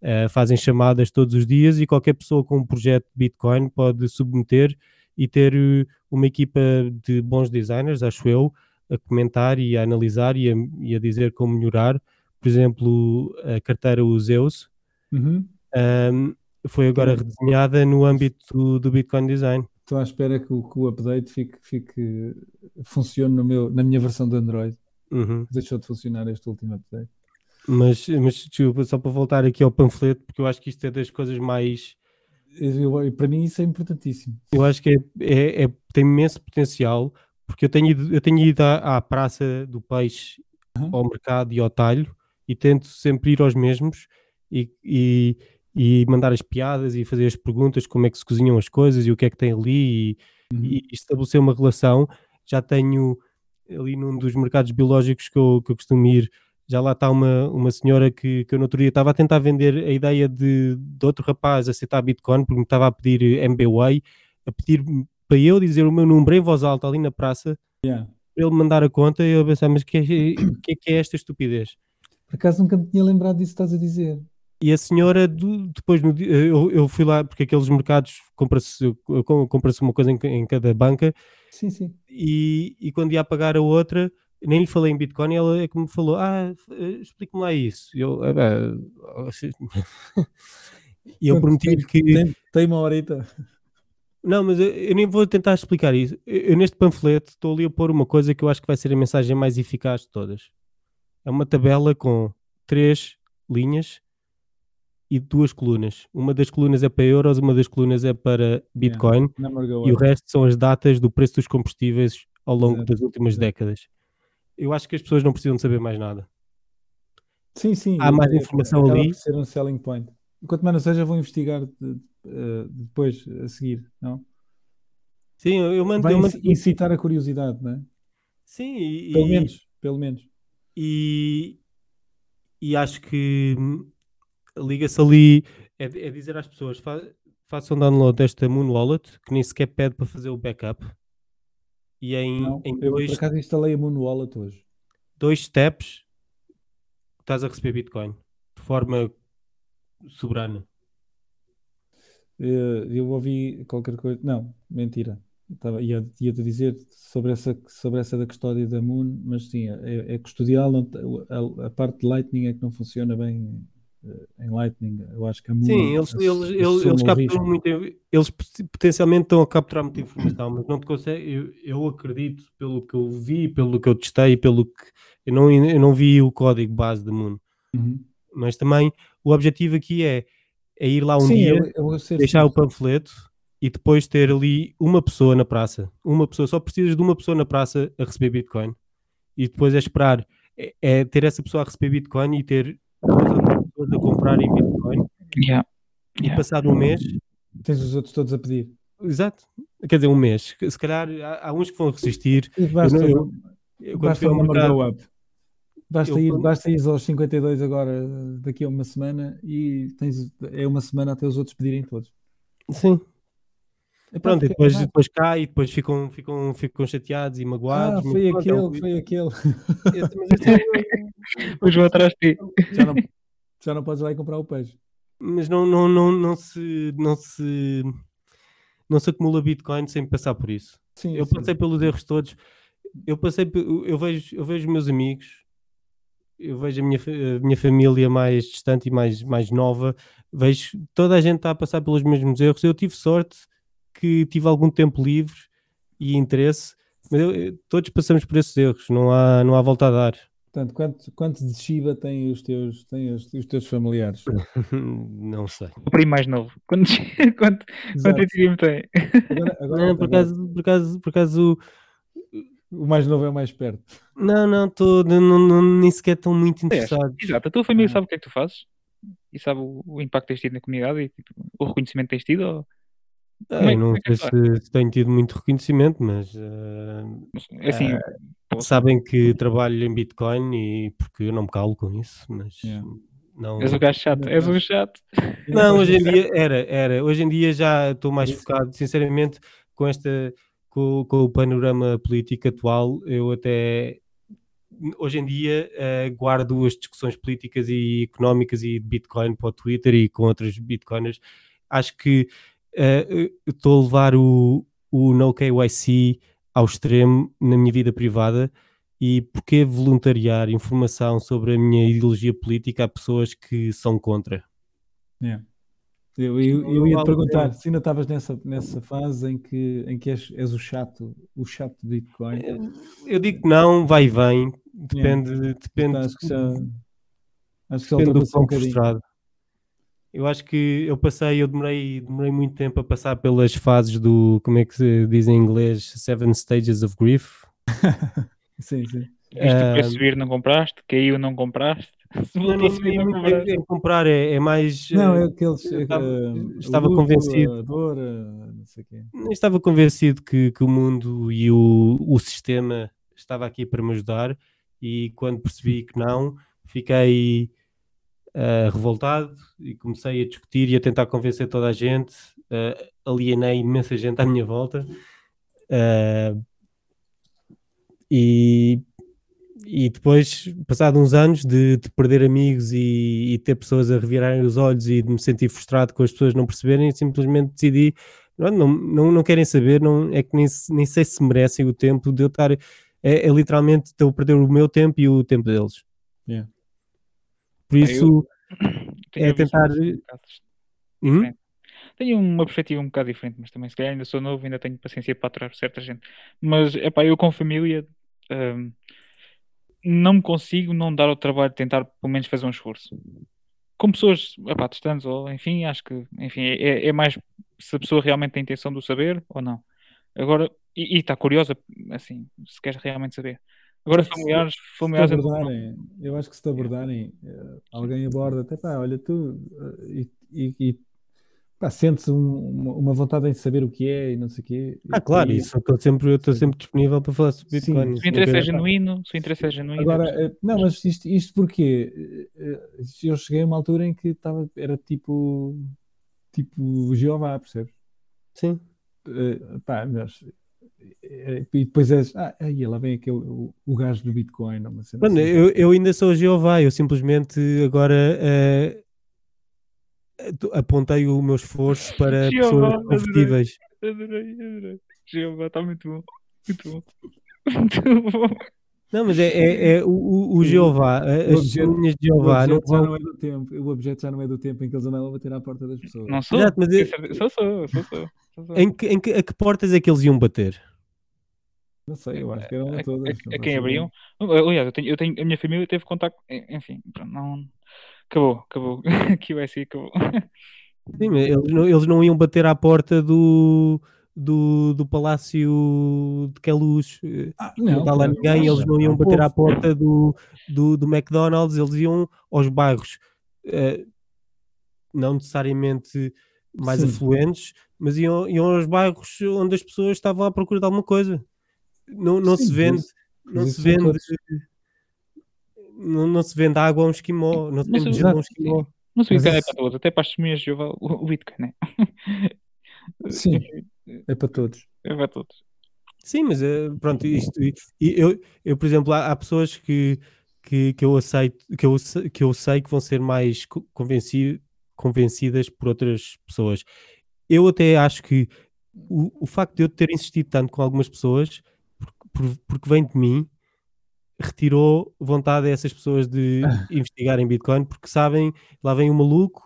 Uh, fazem chamadas todos os dias e qualquer pessoa com um projeto de Bitcoin pode submeter e ter uh, uma equipa de bons designers, acho eu, a comentar e a analisar e a, e a dizer como melhorar. Por exemplo, a carteira Zeus uhum. um, foi agora redesenhada no âmbito do, do Bitcoin Design. Estou à espera que o, que o update fique, fique, funcione no meu, na minha versão do Android. Uhum. Deixou de funcionar este último update. Mas, mas desculpa, só para voltar aqui ao panfleto, porque eu acho que isto é das coisas mais. Eu, para mim, isso é importantíssimo. Eu acho que é, é, é tem imenso potencial, porque eu tenho ido, eu tenho ido à, à Praça do Peixe, uhum. ao mercado e ao talho, e tento sempre ir aos mesmos e, e, e, mandar as piadas e fazer as perguntas, como é que se cozinham as coisas e o que é que tem ali, e, uhum. e estabelecer uma relação. Já tenho ali num dos mercados biológicos que eu, que eu costumo ir já lá está uma, uma senhora que, que eu no outro dia estava a tentar vender a ideia de, de outro rapaz aceitar Bitcoin, porque me estava a pedir MBWay, a pedir para eu dizer o meu número em voz alta ali na praça, yeah. para ele mandar a conta, e eu pensar, mas o que, é, que, é, que é esta estupidez? Por acaso nunca me tinha lembrado disso que estás a dizer. E a senhora, depois, eu, eu fui lá, porque aqueles mercados compra-se compra uma coisa em, em, cada banca, sim, sim. E, e quando ia pagar a outra, nem lhe falei em Bitcoin, ela é que me falou: Ah, eh, explique-me lá isso. Eu, e eu prometi-lhe que. Tem, tem uma horita. Não, mas eu, eu, nem vou tentar explicar isso. Eu, eu, neste panfleto estou ali a pôr uma coisa que eu acho que vai ser a mensagem mais eficaz de todas. É uma tabela com três linhas e duas colunas. Uma das colunas é para euros, uma das colunas é para Bitcoin yeah, e o resto são as datas do preço dos combustíveis ao longo das últimas décadas eu acho que as pessoas não precisam de saber mais nada. Sim, sim. Há mais informação ali. ser um selling point. Enquanto mais não seja, vou investigar depois a seguir, não? Sim, eu mando. Vai eu mando... incitar a curiosidade, não é? Sim, e, pelo menos, pelo menos. E, e acho que liga-se ali, é, é, dizer às pessoas: fa, façam download desta Moon Wallet, que nem sequer pede para fazer o backup e em, não, em eu dois, por acaso instalei a Moon Wallet hoje. Dois steps estás a receber Bitcoin de forma soberana. Eh, eu ouvi qualquer coisa. Não, mentira. Estava, ia, ia te dizer sobre essa, sobre essa da custódia da Moon, mas sim, é, é custodial. Não, a, a, parte de Lightning é que não funciona bem em Lightning. Eu acho que a Moon. Sim, eles, eles, eles, eles capturam muito. Eles potencialmente estão a capturar muita informação, mas não te consegue. Eu, eu acredito, pelo que eu vi, pelo que eu testei, pelo que. Eu não, eu não vi o código base da Moon. Uhum. Mas também o objetivo aqui é, é ir lá um Sim, dia, eu, deixar o panfleto e depois ter ali uma pessoa na praça. Uma pessoa, só precisas de uma pessoa na praça a receber Bitcoin. E depois é esperar, é, é ter essa pessoa a receber Bitcoin e ter pessoas a comprarem Bitcoin. Yeah. E Yeah. passado um mês, Tens os outros todos a pedir. exato, quer dizer, um mês. Se calhar há, há uns que vão resistir. E basta, Eu basta o mercado, go up. Basta Eu ir, quando- basta ir aos 52 agora, daqui a uma semana, e tens, é uma semana até os outros pedirem todos. sim, Epá, pronto, e porque- depois, ah, depois cai, e depois ficam, ficam, ficam chateados e magoados. Ah, foi é aquele, foi aquele. Mas Hoje vou atrás de ti. Já não, já não podes lá ir comprar o peixe. mas não, não, não, não se não se não se acumula Bitcoin sem passar por isso. Sim, Eu sim. passei pelos erros todos. Eu passei, eu vejo, eu vejo meus amigos, eu vejo a minha, a minha família mais distante e mais, mais nova, vejo toda a gente está a passar pelos mesmos erros. Eu tive sorte que tive algum tempo livre e interesse, mas eu- todos passamos por esses erros, não há, não há volta a dar. Portanto, quanto, quanto de Shiba têm os teus, têm os, os teus familiares? não sei. O primo mais novo. Quanto, quanto, quanto Ethereum tem? Agora, agora, Não, por acaso, por acaso, por acaso o mais novo é o mais perto. Não, não, tô, não, não, nem sequer estão muito interessados. Exato, a tua família Ah. sabe o que é que tu fazes? E sabe o, o impacto que tens tido na comunidade e tipo, o reconhecimento que tens tido? Ou... Ah, é- eu não sei se, se tenho tido muito reconhecimento, mas ah, É assim, pô, sabem que trabalho em Bitcoin e porque eu não me calo com isso, mas Yeah. não. és o gajo chato, és o chato. Não, hoje em dia era, era. Hoje em dia já estou mais Isso. focado, sinceramente, com esta, com, com o panorama político atual, eu até hoje em dia eh, guardo as discussões políticas e económicas e de Bitcoin para o Twitter e com outros Bitcoiners. Acho que eh, eu estou a levar o, o no KYC ao extremo na minha vida privada e porque voluntariar informação sobre a minha ideologia política a pessoas que são contra. Yeah. Eu, eu, Não eu ia te perguntar se ainda estavas nessa, nessa fase em que, em que és, és o chato, o chato de Bitcoin. Eu digo que não, vai e vem, depende, depende, Acho que já, acho que depende do um frustrado. Eu acho que eu passei, eu demorei, demorei muito tempo a passar pelas fases do, como é que se diz em inglês, Seven Stages of Grief. Sim, sim. Viste o preço Ah, subir, não compraste, caiu, não compraste. Não, a subir, não compraste. é, é comprar, é, é mais. Não, eh, é aqueles. eu é, estava- eh, estava luto, convencido. Dor, a não sei quê. estava convencido que, que o mundo e o, o sistema estava aqui para me ajudar e quando percebi que não, fiquei ah, revoltado e comecei a discutir e a tentar convencer toda a gente, ah, alienei imensa gente à minha volta ah, e, e depois, passado uns anos de, de perder amigos e, e ter pessoas a revirarem os olhos e de me sentir frustrado com as pessoas não perceberem, simplesmente decidi não, não, não, querem saber, não, é que nem, nem sei se merecem o tempo de eu estar. É, é literalmente estou a perder o meu tempo e o tempo deles. Yeah. Por isso, é tentar- um hum? Tenho uma perspectiva um bocado diferente, mas também se calhar ainda sou novo, ainda tenho paciência para aturar certa gente. Mas é pá, eu com família hum, não consigo não dar o trabalho de tentar pelo menos fazer um esforço. Com pessoas epá, distantes, ou enfim, acho que enfim, é, é mais se a pessoa realmente tem intenção de o saber ou não. Agora, e está curiosa, assim, se queres realmente saber. Agora, se- familiares, Se familiares eu não- abordarem, eu acho que se te abordarem, eh, alguém aborda, até pá, olha tu, eh, e, e, e pá, sentes um- uma, uma vontade em saber o que é e não sei o quê. Ah, claro, E- isso eu estou sempre, eu sempre disponível para falar sobre Sim. Bitcoin. Se Se o interesse é genuíno, se o interesse é genuíno. Agora, eh, não, mas isto, isto porque eh, eu cheguei a uma altura em que estava, era tipo, tipo Jeová, percebes? Sim. Eh, pá, mas, e depois és, ah, aí lá vem aquele, o, o gajo do Bitcoin, Mano, assim. eu, eu ainda sou Jeová, eu simplesmente agora tu- apontei o meu esforço para Jeová, pessoas adorei. convertíveis. Adorei, adorei. Jeová, está muito bom. Muito bom. Muito bom. Não, mas é, é, é o, o, o Jeová, a- o as testemunhas de O Jeová não objeto já vão. não é do tempo, o objeto já não é do tempo em que eles andavam a bater à porta das pessoas. Não sou? Exato, mas eu- certeza- Sou, sou, sou, sou. sou. Em que, em que, a que portas é que eles iam bater? Não sei, eu acho que eram A- a a- todas. a- não a faço quem abriam? Aliás, eu tenho, eu tenho, a minha família teve contacto. Enfim, pronto, não. Acabou, acabou. Aqui vai ser, acabou. Sim, mas eles não, eles não iam bater à porta do, do, do Palácio de Queluz. Ah, Não lá claro, ninguém, eles não é iam bater à porta do, do, do McDonald's, eles iam aos bairros, eh, não necessariamente mais Sim. afluentes, mas iam, iam aos bairros onde as pessoas estavam à procura de alguma coisa. Não, não Sim, se vende, mas- não mas se vende, todos. não, não se vende água a um esquimó, não se vende gelo a um esquimó. Não sei o que é para todos, até para as testemunhas de Jeová, o, o Bitcoin, né? Sim, é para todos. É para todos. Sim, mas eh, pronto, isto, e- e eu, eu, por exemplo, há, há pessoas que, que, que eu aceito, que eu, que eu sei que vão ser mais co- convenci, convencidas por outras pessoas. Eu até acho que o, o facto de eu ter insistido tanto com algumas pessoas, por- por- porque vem de mim, retirou vontade a essas pessoas de investigarem Bitcoin, porque sabem, lá vem um maluco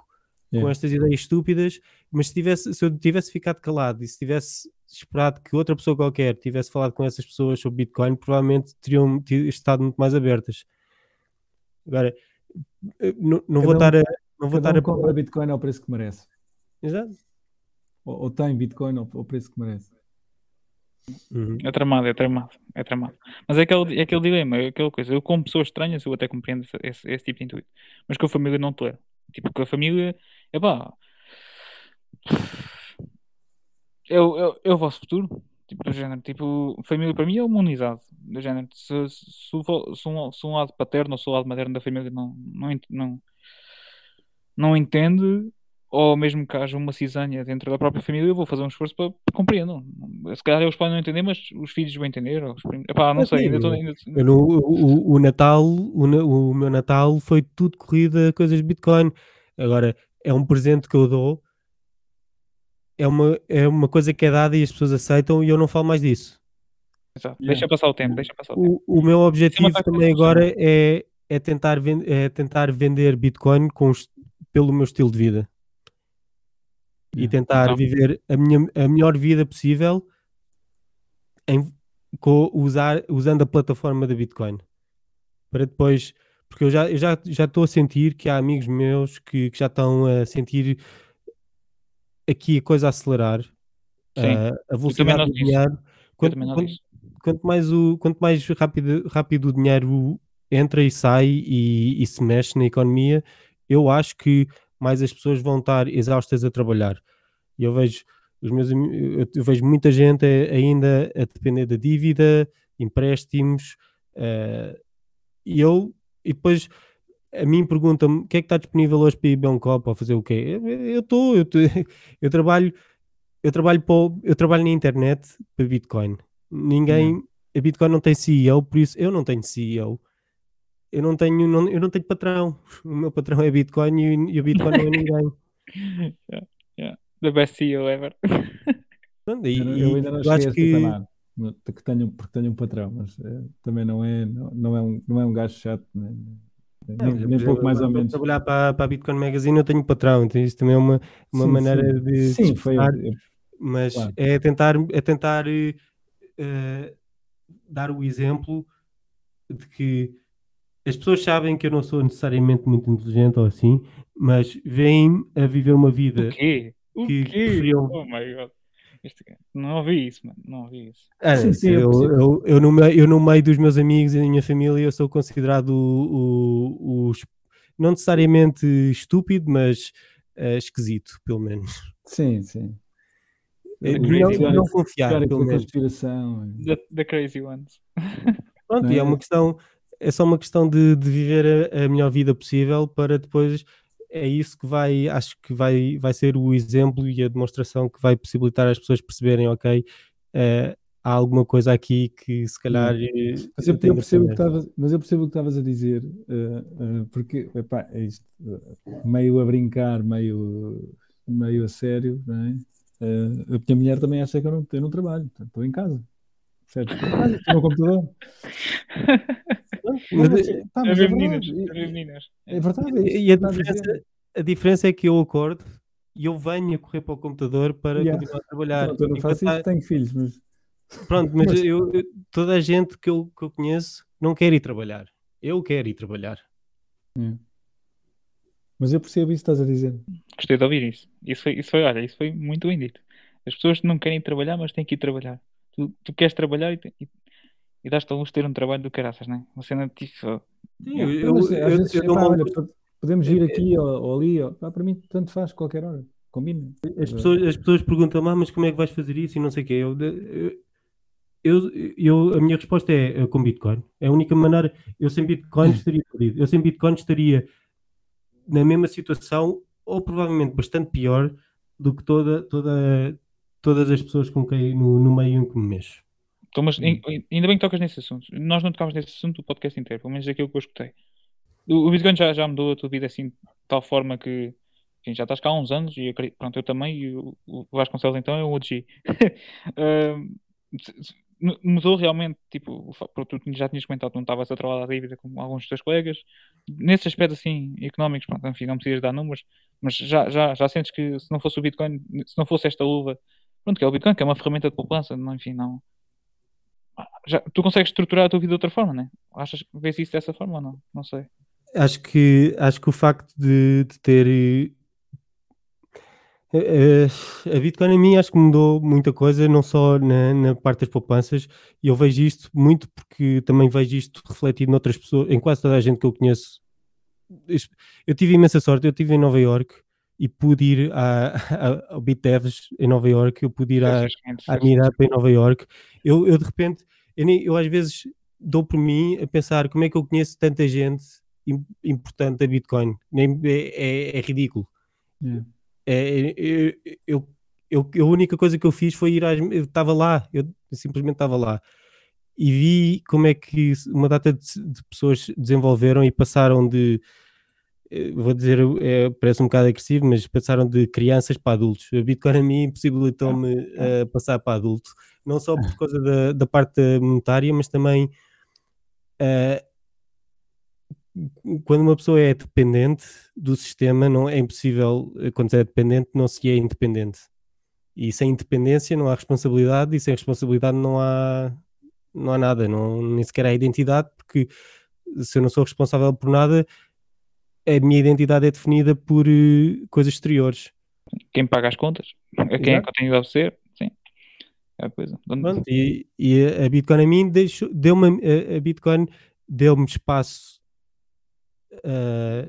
com Yeah. estas ideias estúpidas, mas se, tivesse, se eu tivesse ficado calado e se tivesse esperado que outra pessoa qualquer tivesse falado com essas pessoas sobre Bitcoin, provavelmente teriam estado muito mais abertas. Agora, eh, não, não vou um- estar a. Não vou Cada estar um a. compra Bitcoin ao preço que merece. Exato. Ou, ou tem Bitcoin ao, ao preço que merece. Uhum. É tramado, é tramado, é tramado. Mas é aquele, é aquele dilema, é aquela coisa. Eu, com pessoas estranhas, eu até compreendo esse, esse, esse tipo de intuito. Mas com a família não tolero. Tipo, com a família, é pá. É, o- é, o- é o vosso futuro. Tipo, do género, tipo, família para mim é uma unidade. Do género, se, se, se, um, se um lado paterno ou se o lado materno da família não, não, não, não entende, ou mesmo que haja uma cisanha dentro da própria família, eu vou fazer um esforço para que compreendam. Se calhar eles podem não entender, mas os filhos vão entender. Os. Epá, não Mas sei, sim, ainda estou. Ainda... Eu no- o, o- Natal, o, o meu Natal foi tudo corrida coisas de Bitcoin. Agora, é um presente que eu dou, é uma, é uma coisa que é dada e as pessoas aceitam e eu não falo mais disso. Exato. Yeah. Deixa passar o tempo, deixa passar o tempo. O, o meu objetivo tática também agora é, é, tentar é tentar vender Bitcoin com os- pelo meu estilo de vida e tentar Então. viver a, minha, a melhor vida possível em, com, usar, usando a plataforma da Bitcoin para depois, porque eu já eu já já estou a sentir que há amigos meus que, que já estão a sentir aqui a coisa a acelerar Sim. a, velocidade do dinheiro quanto, quanto- quanto mais, o, quanto mais rápido, rápido o dinheiro entra e sai e, e se mexe na economia, eu acho que mais as pessoas vão estar exaustas a trabalhar. E eu vejo os meus eu, vejo muita gente ainda a depender da dívida, empréstimos, eh, e eu e depois a mim pergunta-me o que é que está disponível hoje para ir beber um copo ou fazer o quê? Eu- estou, eu, tô- eu trabalho, eu trabalho para eu trabalho na internet para Bitcoin. Ninguém, a Bitcoin não tem CEO, por isso eu não tenho CEO. Eu não tenho, não- eu não tenho patrão. O meu patrão é Bitcoin e, e o Bitcoin não é ninguém. Yeah, yeah. The best CEO ever. Pronto, e- Eu, eu ainda não acho que Que tenho, porque tenho um patrão, mas eh, também não é, não, não é um, não é um gajo chato, né? Nem, Não, nem, nem pouco mais agora ou vou menos. trabalhar para, para a Bitcoin Magazine, eu tenho patrão, então isso também é uma, uma Sim, maneira sim. de Sim, foi. eu- mas claro. é tentar, é tentar eh, dar o exemplo de que as pessoas sabem que eu não sou necessariamente muito inteligente ou assim, mas vêm a viver uma vida. O quê? O Que quê? preferiam- Oh my god. Não ouvi isso, mano. Não ouvi isso. Ah, Sim, sim, eu eu, eu, eu, no meio, eu no meio dos meus amigos e da minha família eu sou considerado o, o- o não necessariamente estúpido, mas eh, esquisito, pelo menos. Sim, sim. The não, crazy não ones. confiar, pelo da menos. conspiração. The, the crazy ones. Pronto, e é é? uma questão, é só uma questão de, de viver a, a melhor vida possível para depois é isso que vai, acho que vai, vai ser o exemplo e a demonstração que vai possibilitar as pessoas perceberem, ok, eh, há alguma coisa aqui que se calhar eh, Mas eu, eu percebo o que estavas, mas eu percebo o que estavas a dizer, eh, eh, porque epá, é isto, meio a brincar, meio, meio a sério, não é? A minha mulher também acha que eu não, eu não trabalho, portanto, estou em casa. Percebes? Estou em casa, estou no computador. Mas, é meninas. verdade. Meninas. É verdade. é E a diferença, a diferença é que eu acordo e eu venho a correr para o computador para Yeah. continuar a trabalhar. Pronto, eu não faço isso, tenho filhos, mas Pronto, mas, Mas- eu, eu- toda a gente que eu, que eu conheço não quer ir trabalhar. Eu quero ir trabalhar. mas Mas eu percebo isso que estás a dizer. Gostei de ouvir isso. Isso foi, isso foi, olha, isso foi muito bem dito. As pessoas não querem trabalhar, mas têm que ir trabalhar. Tu, tu queres trabalhar e, e, e dás-te a luz ter um trabalho do caraças, não é? Uma cena tipo. Sim, eu, olha, po- podemos vir aqui ou, ou ali. Ou, pá, para mim, tanto faz, qualquer hora. Combina. As pessoas, as pessoas perguntam, ah, mas como é que vais fazer isso e não sei o quê. Eu, eu, eu, a minha resposta é, é com Bitcoin. É a única maneira. Eu sem Bitcoin estaria perdido. Eu sem Bitcoin estaria na mesma situação ou provavelmente bastante pior do que toda, toda, todas as pessoas com quem no, no meio em que me mexo. Então, mas em- ainda bem que tocas nesse assunto. Nós não tocámos nesse assunto do podcast inteiro, pelo menos aquilo que eu escutei. O, o Bitcoin já, já mudou a tua vida assim, de tal forma que enfim, já estás cá há uns anos e eu, pronto, eu também, e o, o Vasconcelos então é um OG. Mudou realmente, tipo, o tu já tinhas comentado que não estavas a trabalhar a dívida com alguns dos teus colegas. Nesse aspecto assim, económicos, pronto, enfim, não precisas dar números, mas já, já, já sentes que se não fosse o Bitcoin, se não fosse esta luva, pronto, que é o Bitcoin, que é uma ferramenta de poupança, não, enfim, não. Já, tu consegues estruturar a tua vida de outra forma, né? Achas vês isso dessa forma ou não? Não sei. Acho que, acho que o facto de, de ter. eh, eh, a Bitcoin a mim acho que mudou muita coisa, não só na, na parte das poupanças, e eu vejo isto muito porque também vejo isto refletido noutras pessoas, em quase toda a gente que eu conheço. Eu tive imensa sorte, eu estive em Nova York e pude ir à, à- ao BitDevs em Nova York, eu pude ir à, à meetup em Nova York. Eu, eu de repente, eu, eu às vezes dou por mim a pensar como é que eu conheço tanta gente im- importante da Bitcoin. Nem, é, é- é ridículo. Yeah. É, eu, eu, eu- a única coisa que eu fiz foi ir às. Eu estava lá, eu simplesmente estava lá. E vi como é que uma data de, de pessoas desenvolveram e passaram de. Vou dizer, é, parece um bocado agressivo, mas passaram de crianças para adultos. A Bitcoin a mim possibilitou-me eh, passar para adulto, não só por causa da, da parte monetária, mas também eh, quando uma pessoa é dependente do sistema, não é impossível, quando é dependente, não se é independente. E sem independência não há responsabilidade, e sem responsabilidade não há, não há nada, não, nem sequer há identidade, porque se eu não sou responsável por nada, a minha identidade é definida por eh, coisas exteriores. Quem paga as contas? A quem é Exato. que eu tenho de obedecer? Sim. É a coisa. Pronto, e, e a Bitcoin a mim deixou, deu-me a, a Bitcoin deu-me espaço, ah,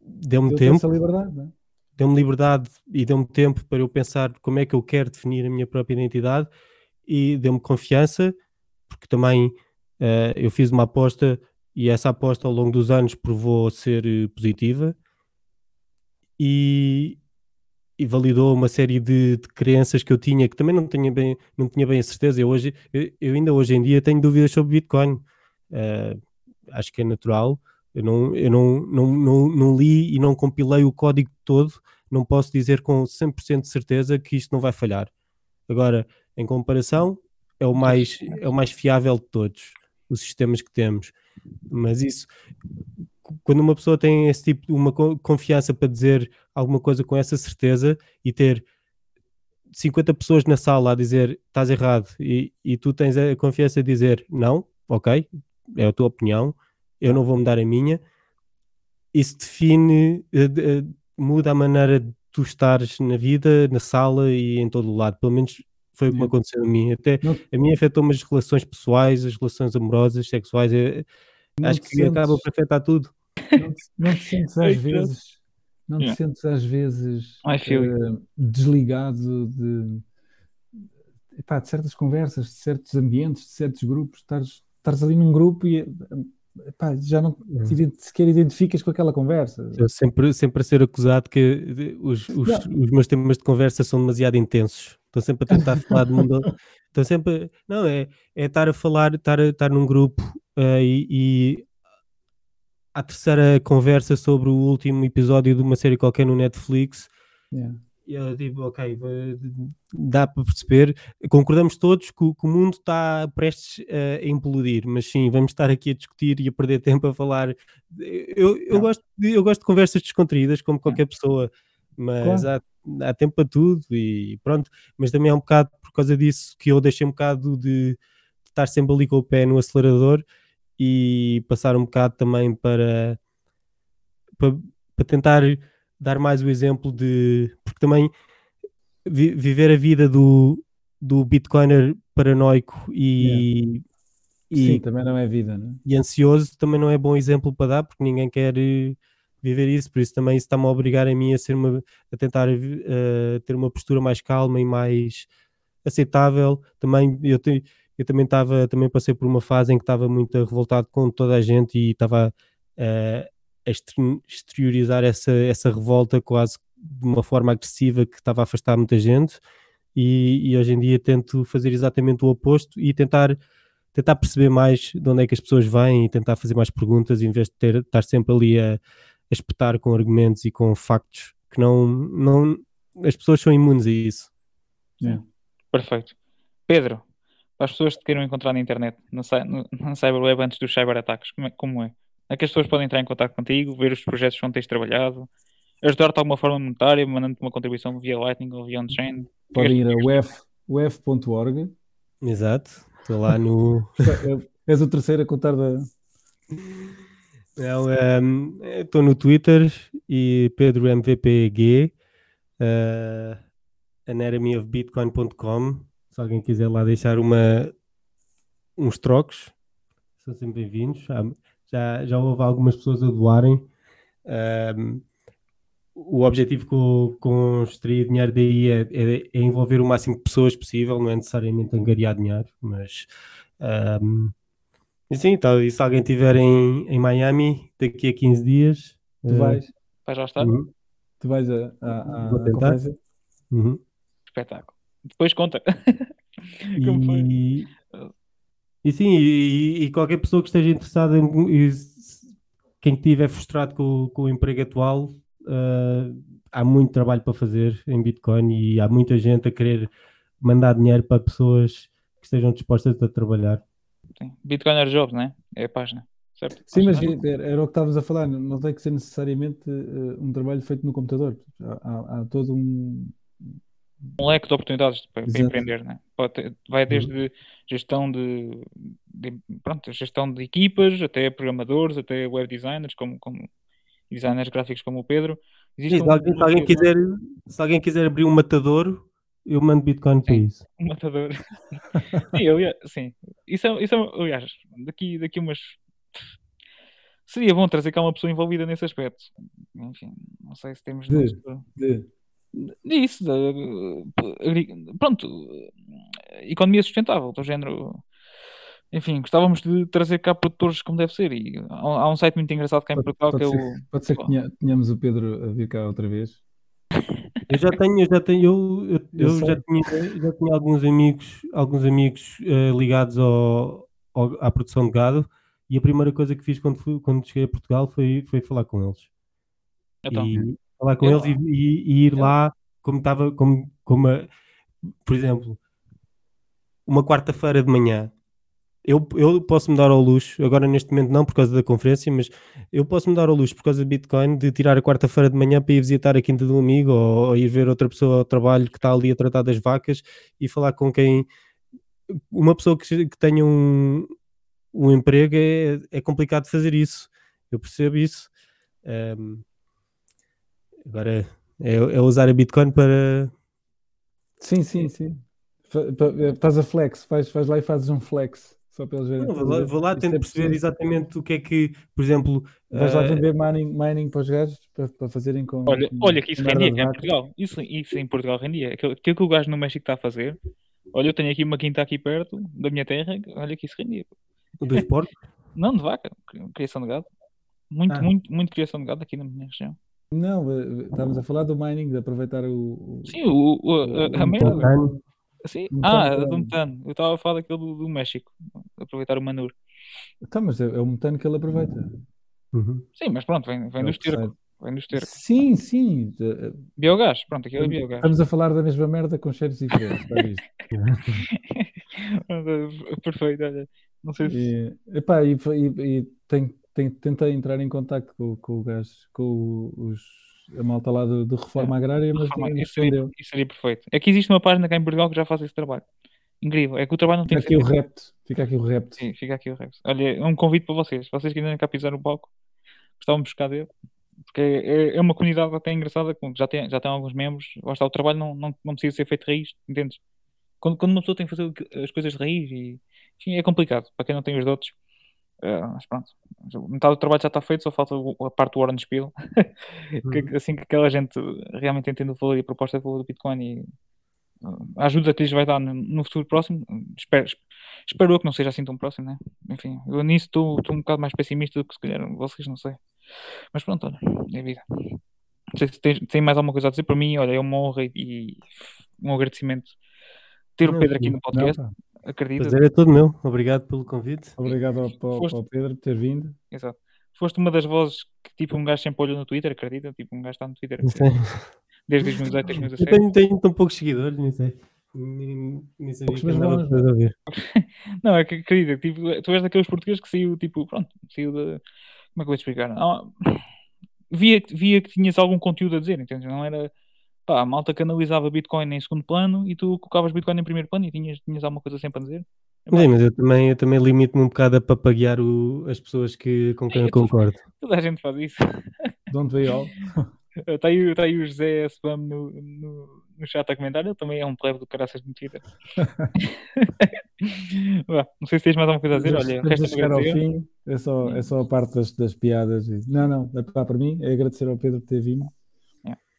deu-me Deu-te tempo, liberdade, não é? deu-me liberdade e deu-me tempo para eu pensar como é que eu quero definir a minha própria identidade e deu-me confiança, porque também eh, eu fiz uma aposta e essa aposta ao longo dos anos provou ser eh, positiva e, e validou uma série de, de crenças que eu tinha que também não tinha bem, não tinha bem a certeza. Eu, hoje, eu, eu ainda hoje em dia tenho dúvidas sobre Bitcoin. Eh, acho que é natural. Eu, não, eu não, não, não, não li e não compilei o código todo. Não posso dizer com 100% de certeza que isto não vai falhar. Agora, em comparação, é o mais, é o mais fiável de todos os sistemas que temos. Mas isso, quando uma pessoa tem esse tipo de uma co- confiança para dizer alguma coisa com essa certeza e ter 50 pessoas na sala a dizer estás errado e, e tu tens a confiança de dizer não, ok, é a tua opinião, eu não vou mudar a minha, isso define, eh, eh, muda a maneira de tu estares na vida, na sala e em todo o lado. Pelo menos foi o que me aconteceu a mim. Até Não- a mim afetou-me as relações pessoais, as relações amorosas, sexuais. eh, Não acho que acaba sentes- por afetar tudo. Não te, não te sentes às vezes, não te sentes às vezes eh, desligado de, epá, de certas conversas, de certos ambientes, de certos grupos, estares, estares ali num grupo e epá, já não te ident- sequer identificas com aquela conversa. Eu sempre, sempre a ser acusado que os, os, os meus temas de conversa são demasiado intensos. Estou sempre a tentar falar de mundo. Estou sempre. Não, é, é estar a falar, estar, a- estar num grupo eh, e, e à terceira conversa sobre o último episódio de uma série qualquer no Netflix. Yeah. Eu digo, ok, dá para perceber. Concordamos todos que, o- mundo está prestes a implodir, mas sim, vamos estar aqui a discutir e a perder tempo a falar. Eu, eu, gosto, de, eu gosto de conversas descontraídas, como qualquer pessoa, mas há, há tempo para tudo e pronto. Mas também é um bocado por causa disso que eu deixei um bocado de, de estar sempre ali com o pé no acelerador e passar um bocado também para, para, para tentar dar mais o exemplo de. Porque também vi, viver a vida do, do Bitcoiner paranoico e, e, Sim, também não é vida, né? e ansioso também não é bom exemplo para dar, porque ninguém quer eh, viver isso, por isso também isso está-me a obrigar a mim a ser uma, a tentar uh, ter uma postura mais calma e mais aceitável. Também eu, te, eu também estava, também passei por uma fase em que estava muito revoltado com toda a gente e estava uh, a exteriorizar essa, essa revolta quase de uma forma agressiva que estava a afastar muita gente. E, e hoje em dia tento fazer exatamente o oposto e tentar tentar perceber mais de onde é que as pessoas vêm e tentar fazer mais perguntas em vez de ter, estar sempre ali a, a espetar com argumentos e com factos que não, não as pessoas são imunes a isso. É. Perfeito. Pedro, para as pessoas que te queiram encontrar na internet, no, no, no Cyberweb antes dos cyberataques, como é, como é? É que as pessoas podem entrar em contato contigo, ver os projetos onde tens trabalhado, ajudar-te de alguma forma monetária, mandando-te uma contribuição via Lightning ou via on-chain. Podem ir a uf.org. Exato, estou lá no. És o terceiro a contar da. Não, um, estou no Twitter e Pedro MVPG, uh, anatomyofbitcoin.com. Se alguém quiser lá deixar uma, uns trocos, são sempre bem-vindos. Já, já houve algumas pessoas a doarem. Um, o objetivo com, com extrair dinheiro daí é, é, é, envolver o máximo de pessoas possível, não é necessariamente angariar dinheiro, mas um, e sim, então, e se alguém estiver em, em Miami daqui a 15 dias, tu uh, vais. Vais já estar? Uhum. Tu vais a, a, a, Vou tentar. Uhum. Espetáculo. Depois conta. Como foi? E, sim, e, e, qualquer pessoa que esteja interessada em e, quem estiver frustrado com, com o emprego atual, uh, há muito trabalho para fazer em Bitcoin e há muita gente a querer mandar dinheiro para pessoas que estejam dispostas a trabalhar. Bitcoiner Jobs, né? É a página. Certo? Sim, mas era, era o que estavas a falar, não tem que ser necessariamente uh, um trabalho feito no computador. Há, há todo um, um leque de oportunidades para, para empreender, né? Pode, vai desde gestão de, de, pronto, gestão de equipas, até programadores, até web designers, como, como designers gráficos como o Pedro. Existe Sim, um... se, alguém, se, alguém quiser, se alguém quiser abrir um matador, eu mando Bitcoin para isso. Um matador. sim, aliás, sim. Isso é, isso é, aliás, daqui, daqui umas. Seria bom trazer cá uma pessoa envolvida nesse aspecto. Enfim, não sei se temos. De, de. Disso, de, pronto, economia sustentável, do género. Enfim, gostávamos de trazer cá produtores como deve ser. E há, um site muito engraçado cá em Portugal pode que ser, é o. Pode ser que tenhamos o Pedro a vir cá outra vez. Eu já tenho, eu já tenho, eu, eu, eu já, tinha, já tinha alguns amigos, alguns amigos uh, ligados ao, ao, à produção de gado e a primeira coisa que fiz quando, fui, quando cheguei a Portugal foi, foi falar com eles. Então, e falar com eles e, e, ir lá como estava, como, como a, por exemplo, uma quarta-feira de manhã eu, eu posso me dar ao luxo, agora neste momento não por causa da conferência, mas eu posso me dar ao luxo por causa do Bitcoin de tirar a quarta-feira de manhã para ir visitar a quinta um amigo ou, ou, ir ver outra pessoa ao trabalho que está ali a tratar das vacas e falar com quem. Uma pessoa que, que tenha um, um emprego é, é complicado fazer isso. Eu percebo isso. Um, agora é, é usar a Bitcoin para. Sim, sim, sim. Estás a flex, faz, faz lá e fazes um flex. Só para eles verem. Não, vou lá, vou lá tentar é perceber exatamente o que é que, por exemplo. Vais uh... lá vender mining, mining para os gajos para, para fazerem com. Olha, com, olha que isso rendia em Portugal. Isso, isso em Portugal rendia. Aquilo que, que o gajo no México está a fazer. Olha, eu tenho aqui uma quinta aqui perto da minha terra. Olha que isso rendia. Dos porcos? Não, de vaca. Criação de gado. Muito, ah. muito, muito criação de gado aqui na minha região. Não, eh, estávamos a falar do mining, de aproveitar o. Sim, o, o a, a merda. Sim? Ah, do metano. Eu estava a falar daquele do, do México. Aproveitar o manure. Tá, mas é, é, o metano que ele aproveita. Uhum. Sim, mas pronto, vem, vem é do esterco. Vem do esterco. Sim, sim. Biogás, pronto, aquilo é biogás. Estamos a falar da mesma merda com cheiros diferentes. Perfeito, olha. Não sei se. E, epá, e, e, e tem, tentei entrar em contato com, com o gajo, com os a malta lá de, de reforma é. agrária, mas reforma, isso, seria, isso seria perfeito. É que existe uma página cá em Portugal que já faz esse trabalho. Incrível. É que o trabalho não fica tem aqui o repto. Fica aqui o repto. Sim, fica aqui o repto. Olha, um convite para vocês. Vocês que ainda não cá pisar no palco, gostávamos de buscar dele. porque é, é uma comunidade até engraçada, já tem, já tem alguns membros, lá está, o trabalho não, não, não precisa ser feito de raiz, entendes? Quando, quando uma pessoa tem que fazer as coisas de raiz, e, enfim, é complicado, para quem não tem os dotes, uh, mas pronto, metade do trabalho já está feito, só falta a parte do Orange Spiel, que, uhum. assim que aquela gente realmente entende o valor e a proposta do valor do Bitcoin e a ajuda que lhes vai dar no, futuro próximo, espero, espero que não seja assim tão próximo, né? Enfim, eu nisso estou um bocado mais pessimista do que se calhar vocês, não sei. Mas pronto, olha, é vida. Não sei se tem, tem mais alguma coisa a dizer para mim, olha, é uma honra e um agradecimento ter o Pedro aqui no podcast. Não, acredito. Prazer é todo meu. Obrigado pelo convite. Obrigado ao, ao, ao Pedro por ter vindo. Exato. Foste uma das vozes que tipo um gajo sempre olhou no Twitter, acredita? Tipo um gajo está no Twitter. Sim desde 2018, 2017. Eu tenho, tenho tão poucos seguidores, nem sei. Nem, nem sabia que andava a ver. Não, é que acredita, tipo, tu és daqueles portugueses que saiu, tipo, pronto, saiu de. Como é que eu vou te explicar? Ah, via, via que tinhas algum conteúdo a dizer, entende? Não era. Pá, a malta que analisava Bitcoin em segundo plano e tu colocavas Bitcoin em primeiro plano e tinhas, tinhas alguma coisa sempre a dizer. É Sim, mas eu também, eu também limito-me um bocado a papaguear o, as pessoas que, com quem eu concordo. Toda a gente faz isso. Don't we all? Está aí, tá aí o José Spam no, no, no chat a comentar. Ele também é um plebe do caraças de Twitter. não sei se tens mais alguma coisa a dizer. Olha, resta chegar ao fim. É só, é só a parte das, das piadas. Não, não, é para mim. É agradecer ao Pedro por ter vindo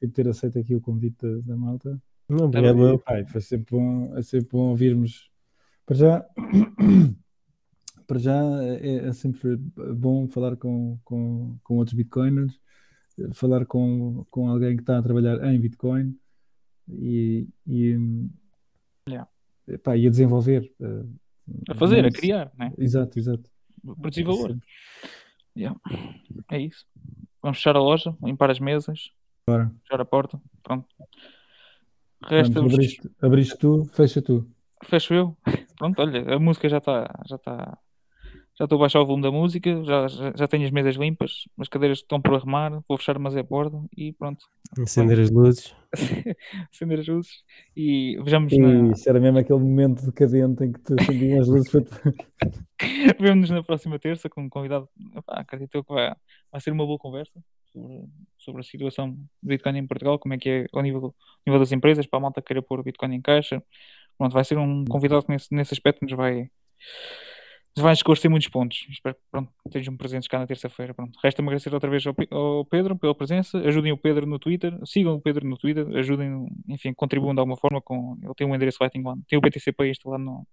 é. e por ter aceito aqui o convite da, da malta. Não, obrigado. Pai, foi sempre bom, é sempre bom ouvirmos. Para já, para já é, é sempre bom falar com, com, com outros bitcoiners falar com, com alguém que está a trabalhar em Bitcoin e, e, yeah. epá, e a desenvolver. Uh, a fazer, a criar, né? Exato, exato. Produzir é valor. Yeah. É isso. Vamos fechar a loja, limpar as mesas, Bora. fechar a porta. Pronto. Resta abriste, abriste tu, fecha tu. Fecho eu. Pronto, olha, a música já está já tá já estou a baixar o volume da música, já, já, já, tenho as mesas limpas, as cadeiras estão por arrumar, vou fechar mas é borda e pronto. Acender as luzes. Acender as luzes e vejamos. E na... isso era mesmo aquele momento decadente em que tu acendiam as luzes para Vemos-nos na próxima terça com um convidado. Epá, acredito que vai, vai ser uma boa conversa sobre, sobre a situação do Bitcoin em Portugal, como é que é ao nível, nível das empresas, para a malta querer pôr o Bitcoin em caixa. Pronto, vai ser um convidado que nesse, nesse aspecto nos vai vai esclarecer muitos pontos. Espero que pronto, estejam presentes cá na terça-feira. Resta-me agradecer outra vez ao, ao, Pedro pela presença. Ajudem o Pedro no Twitter, sigam o Pedro no Twitter, ajudem, enfim, contribuam de alguma forma com. Ele tem um endereço Lightning One, tem o BTC Pay instalado no,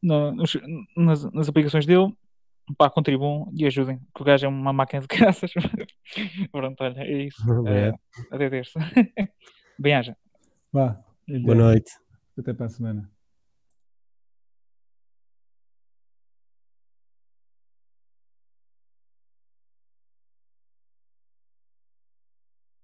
no, nos, nas, nas aplicações dele. Pá, contribuam e ajudem, que o gajo é uma máquina de graças. pronto, olha, é isso. É, até terça. Bem-aja. Boa noite. Até para a semana.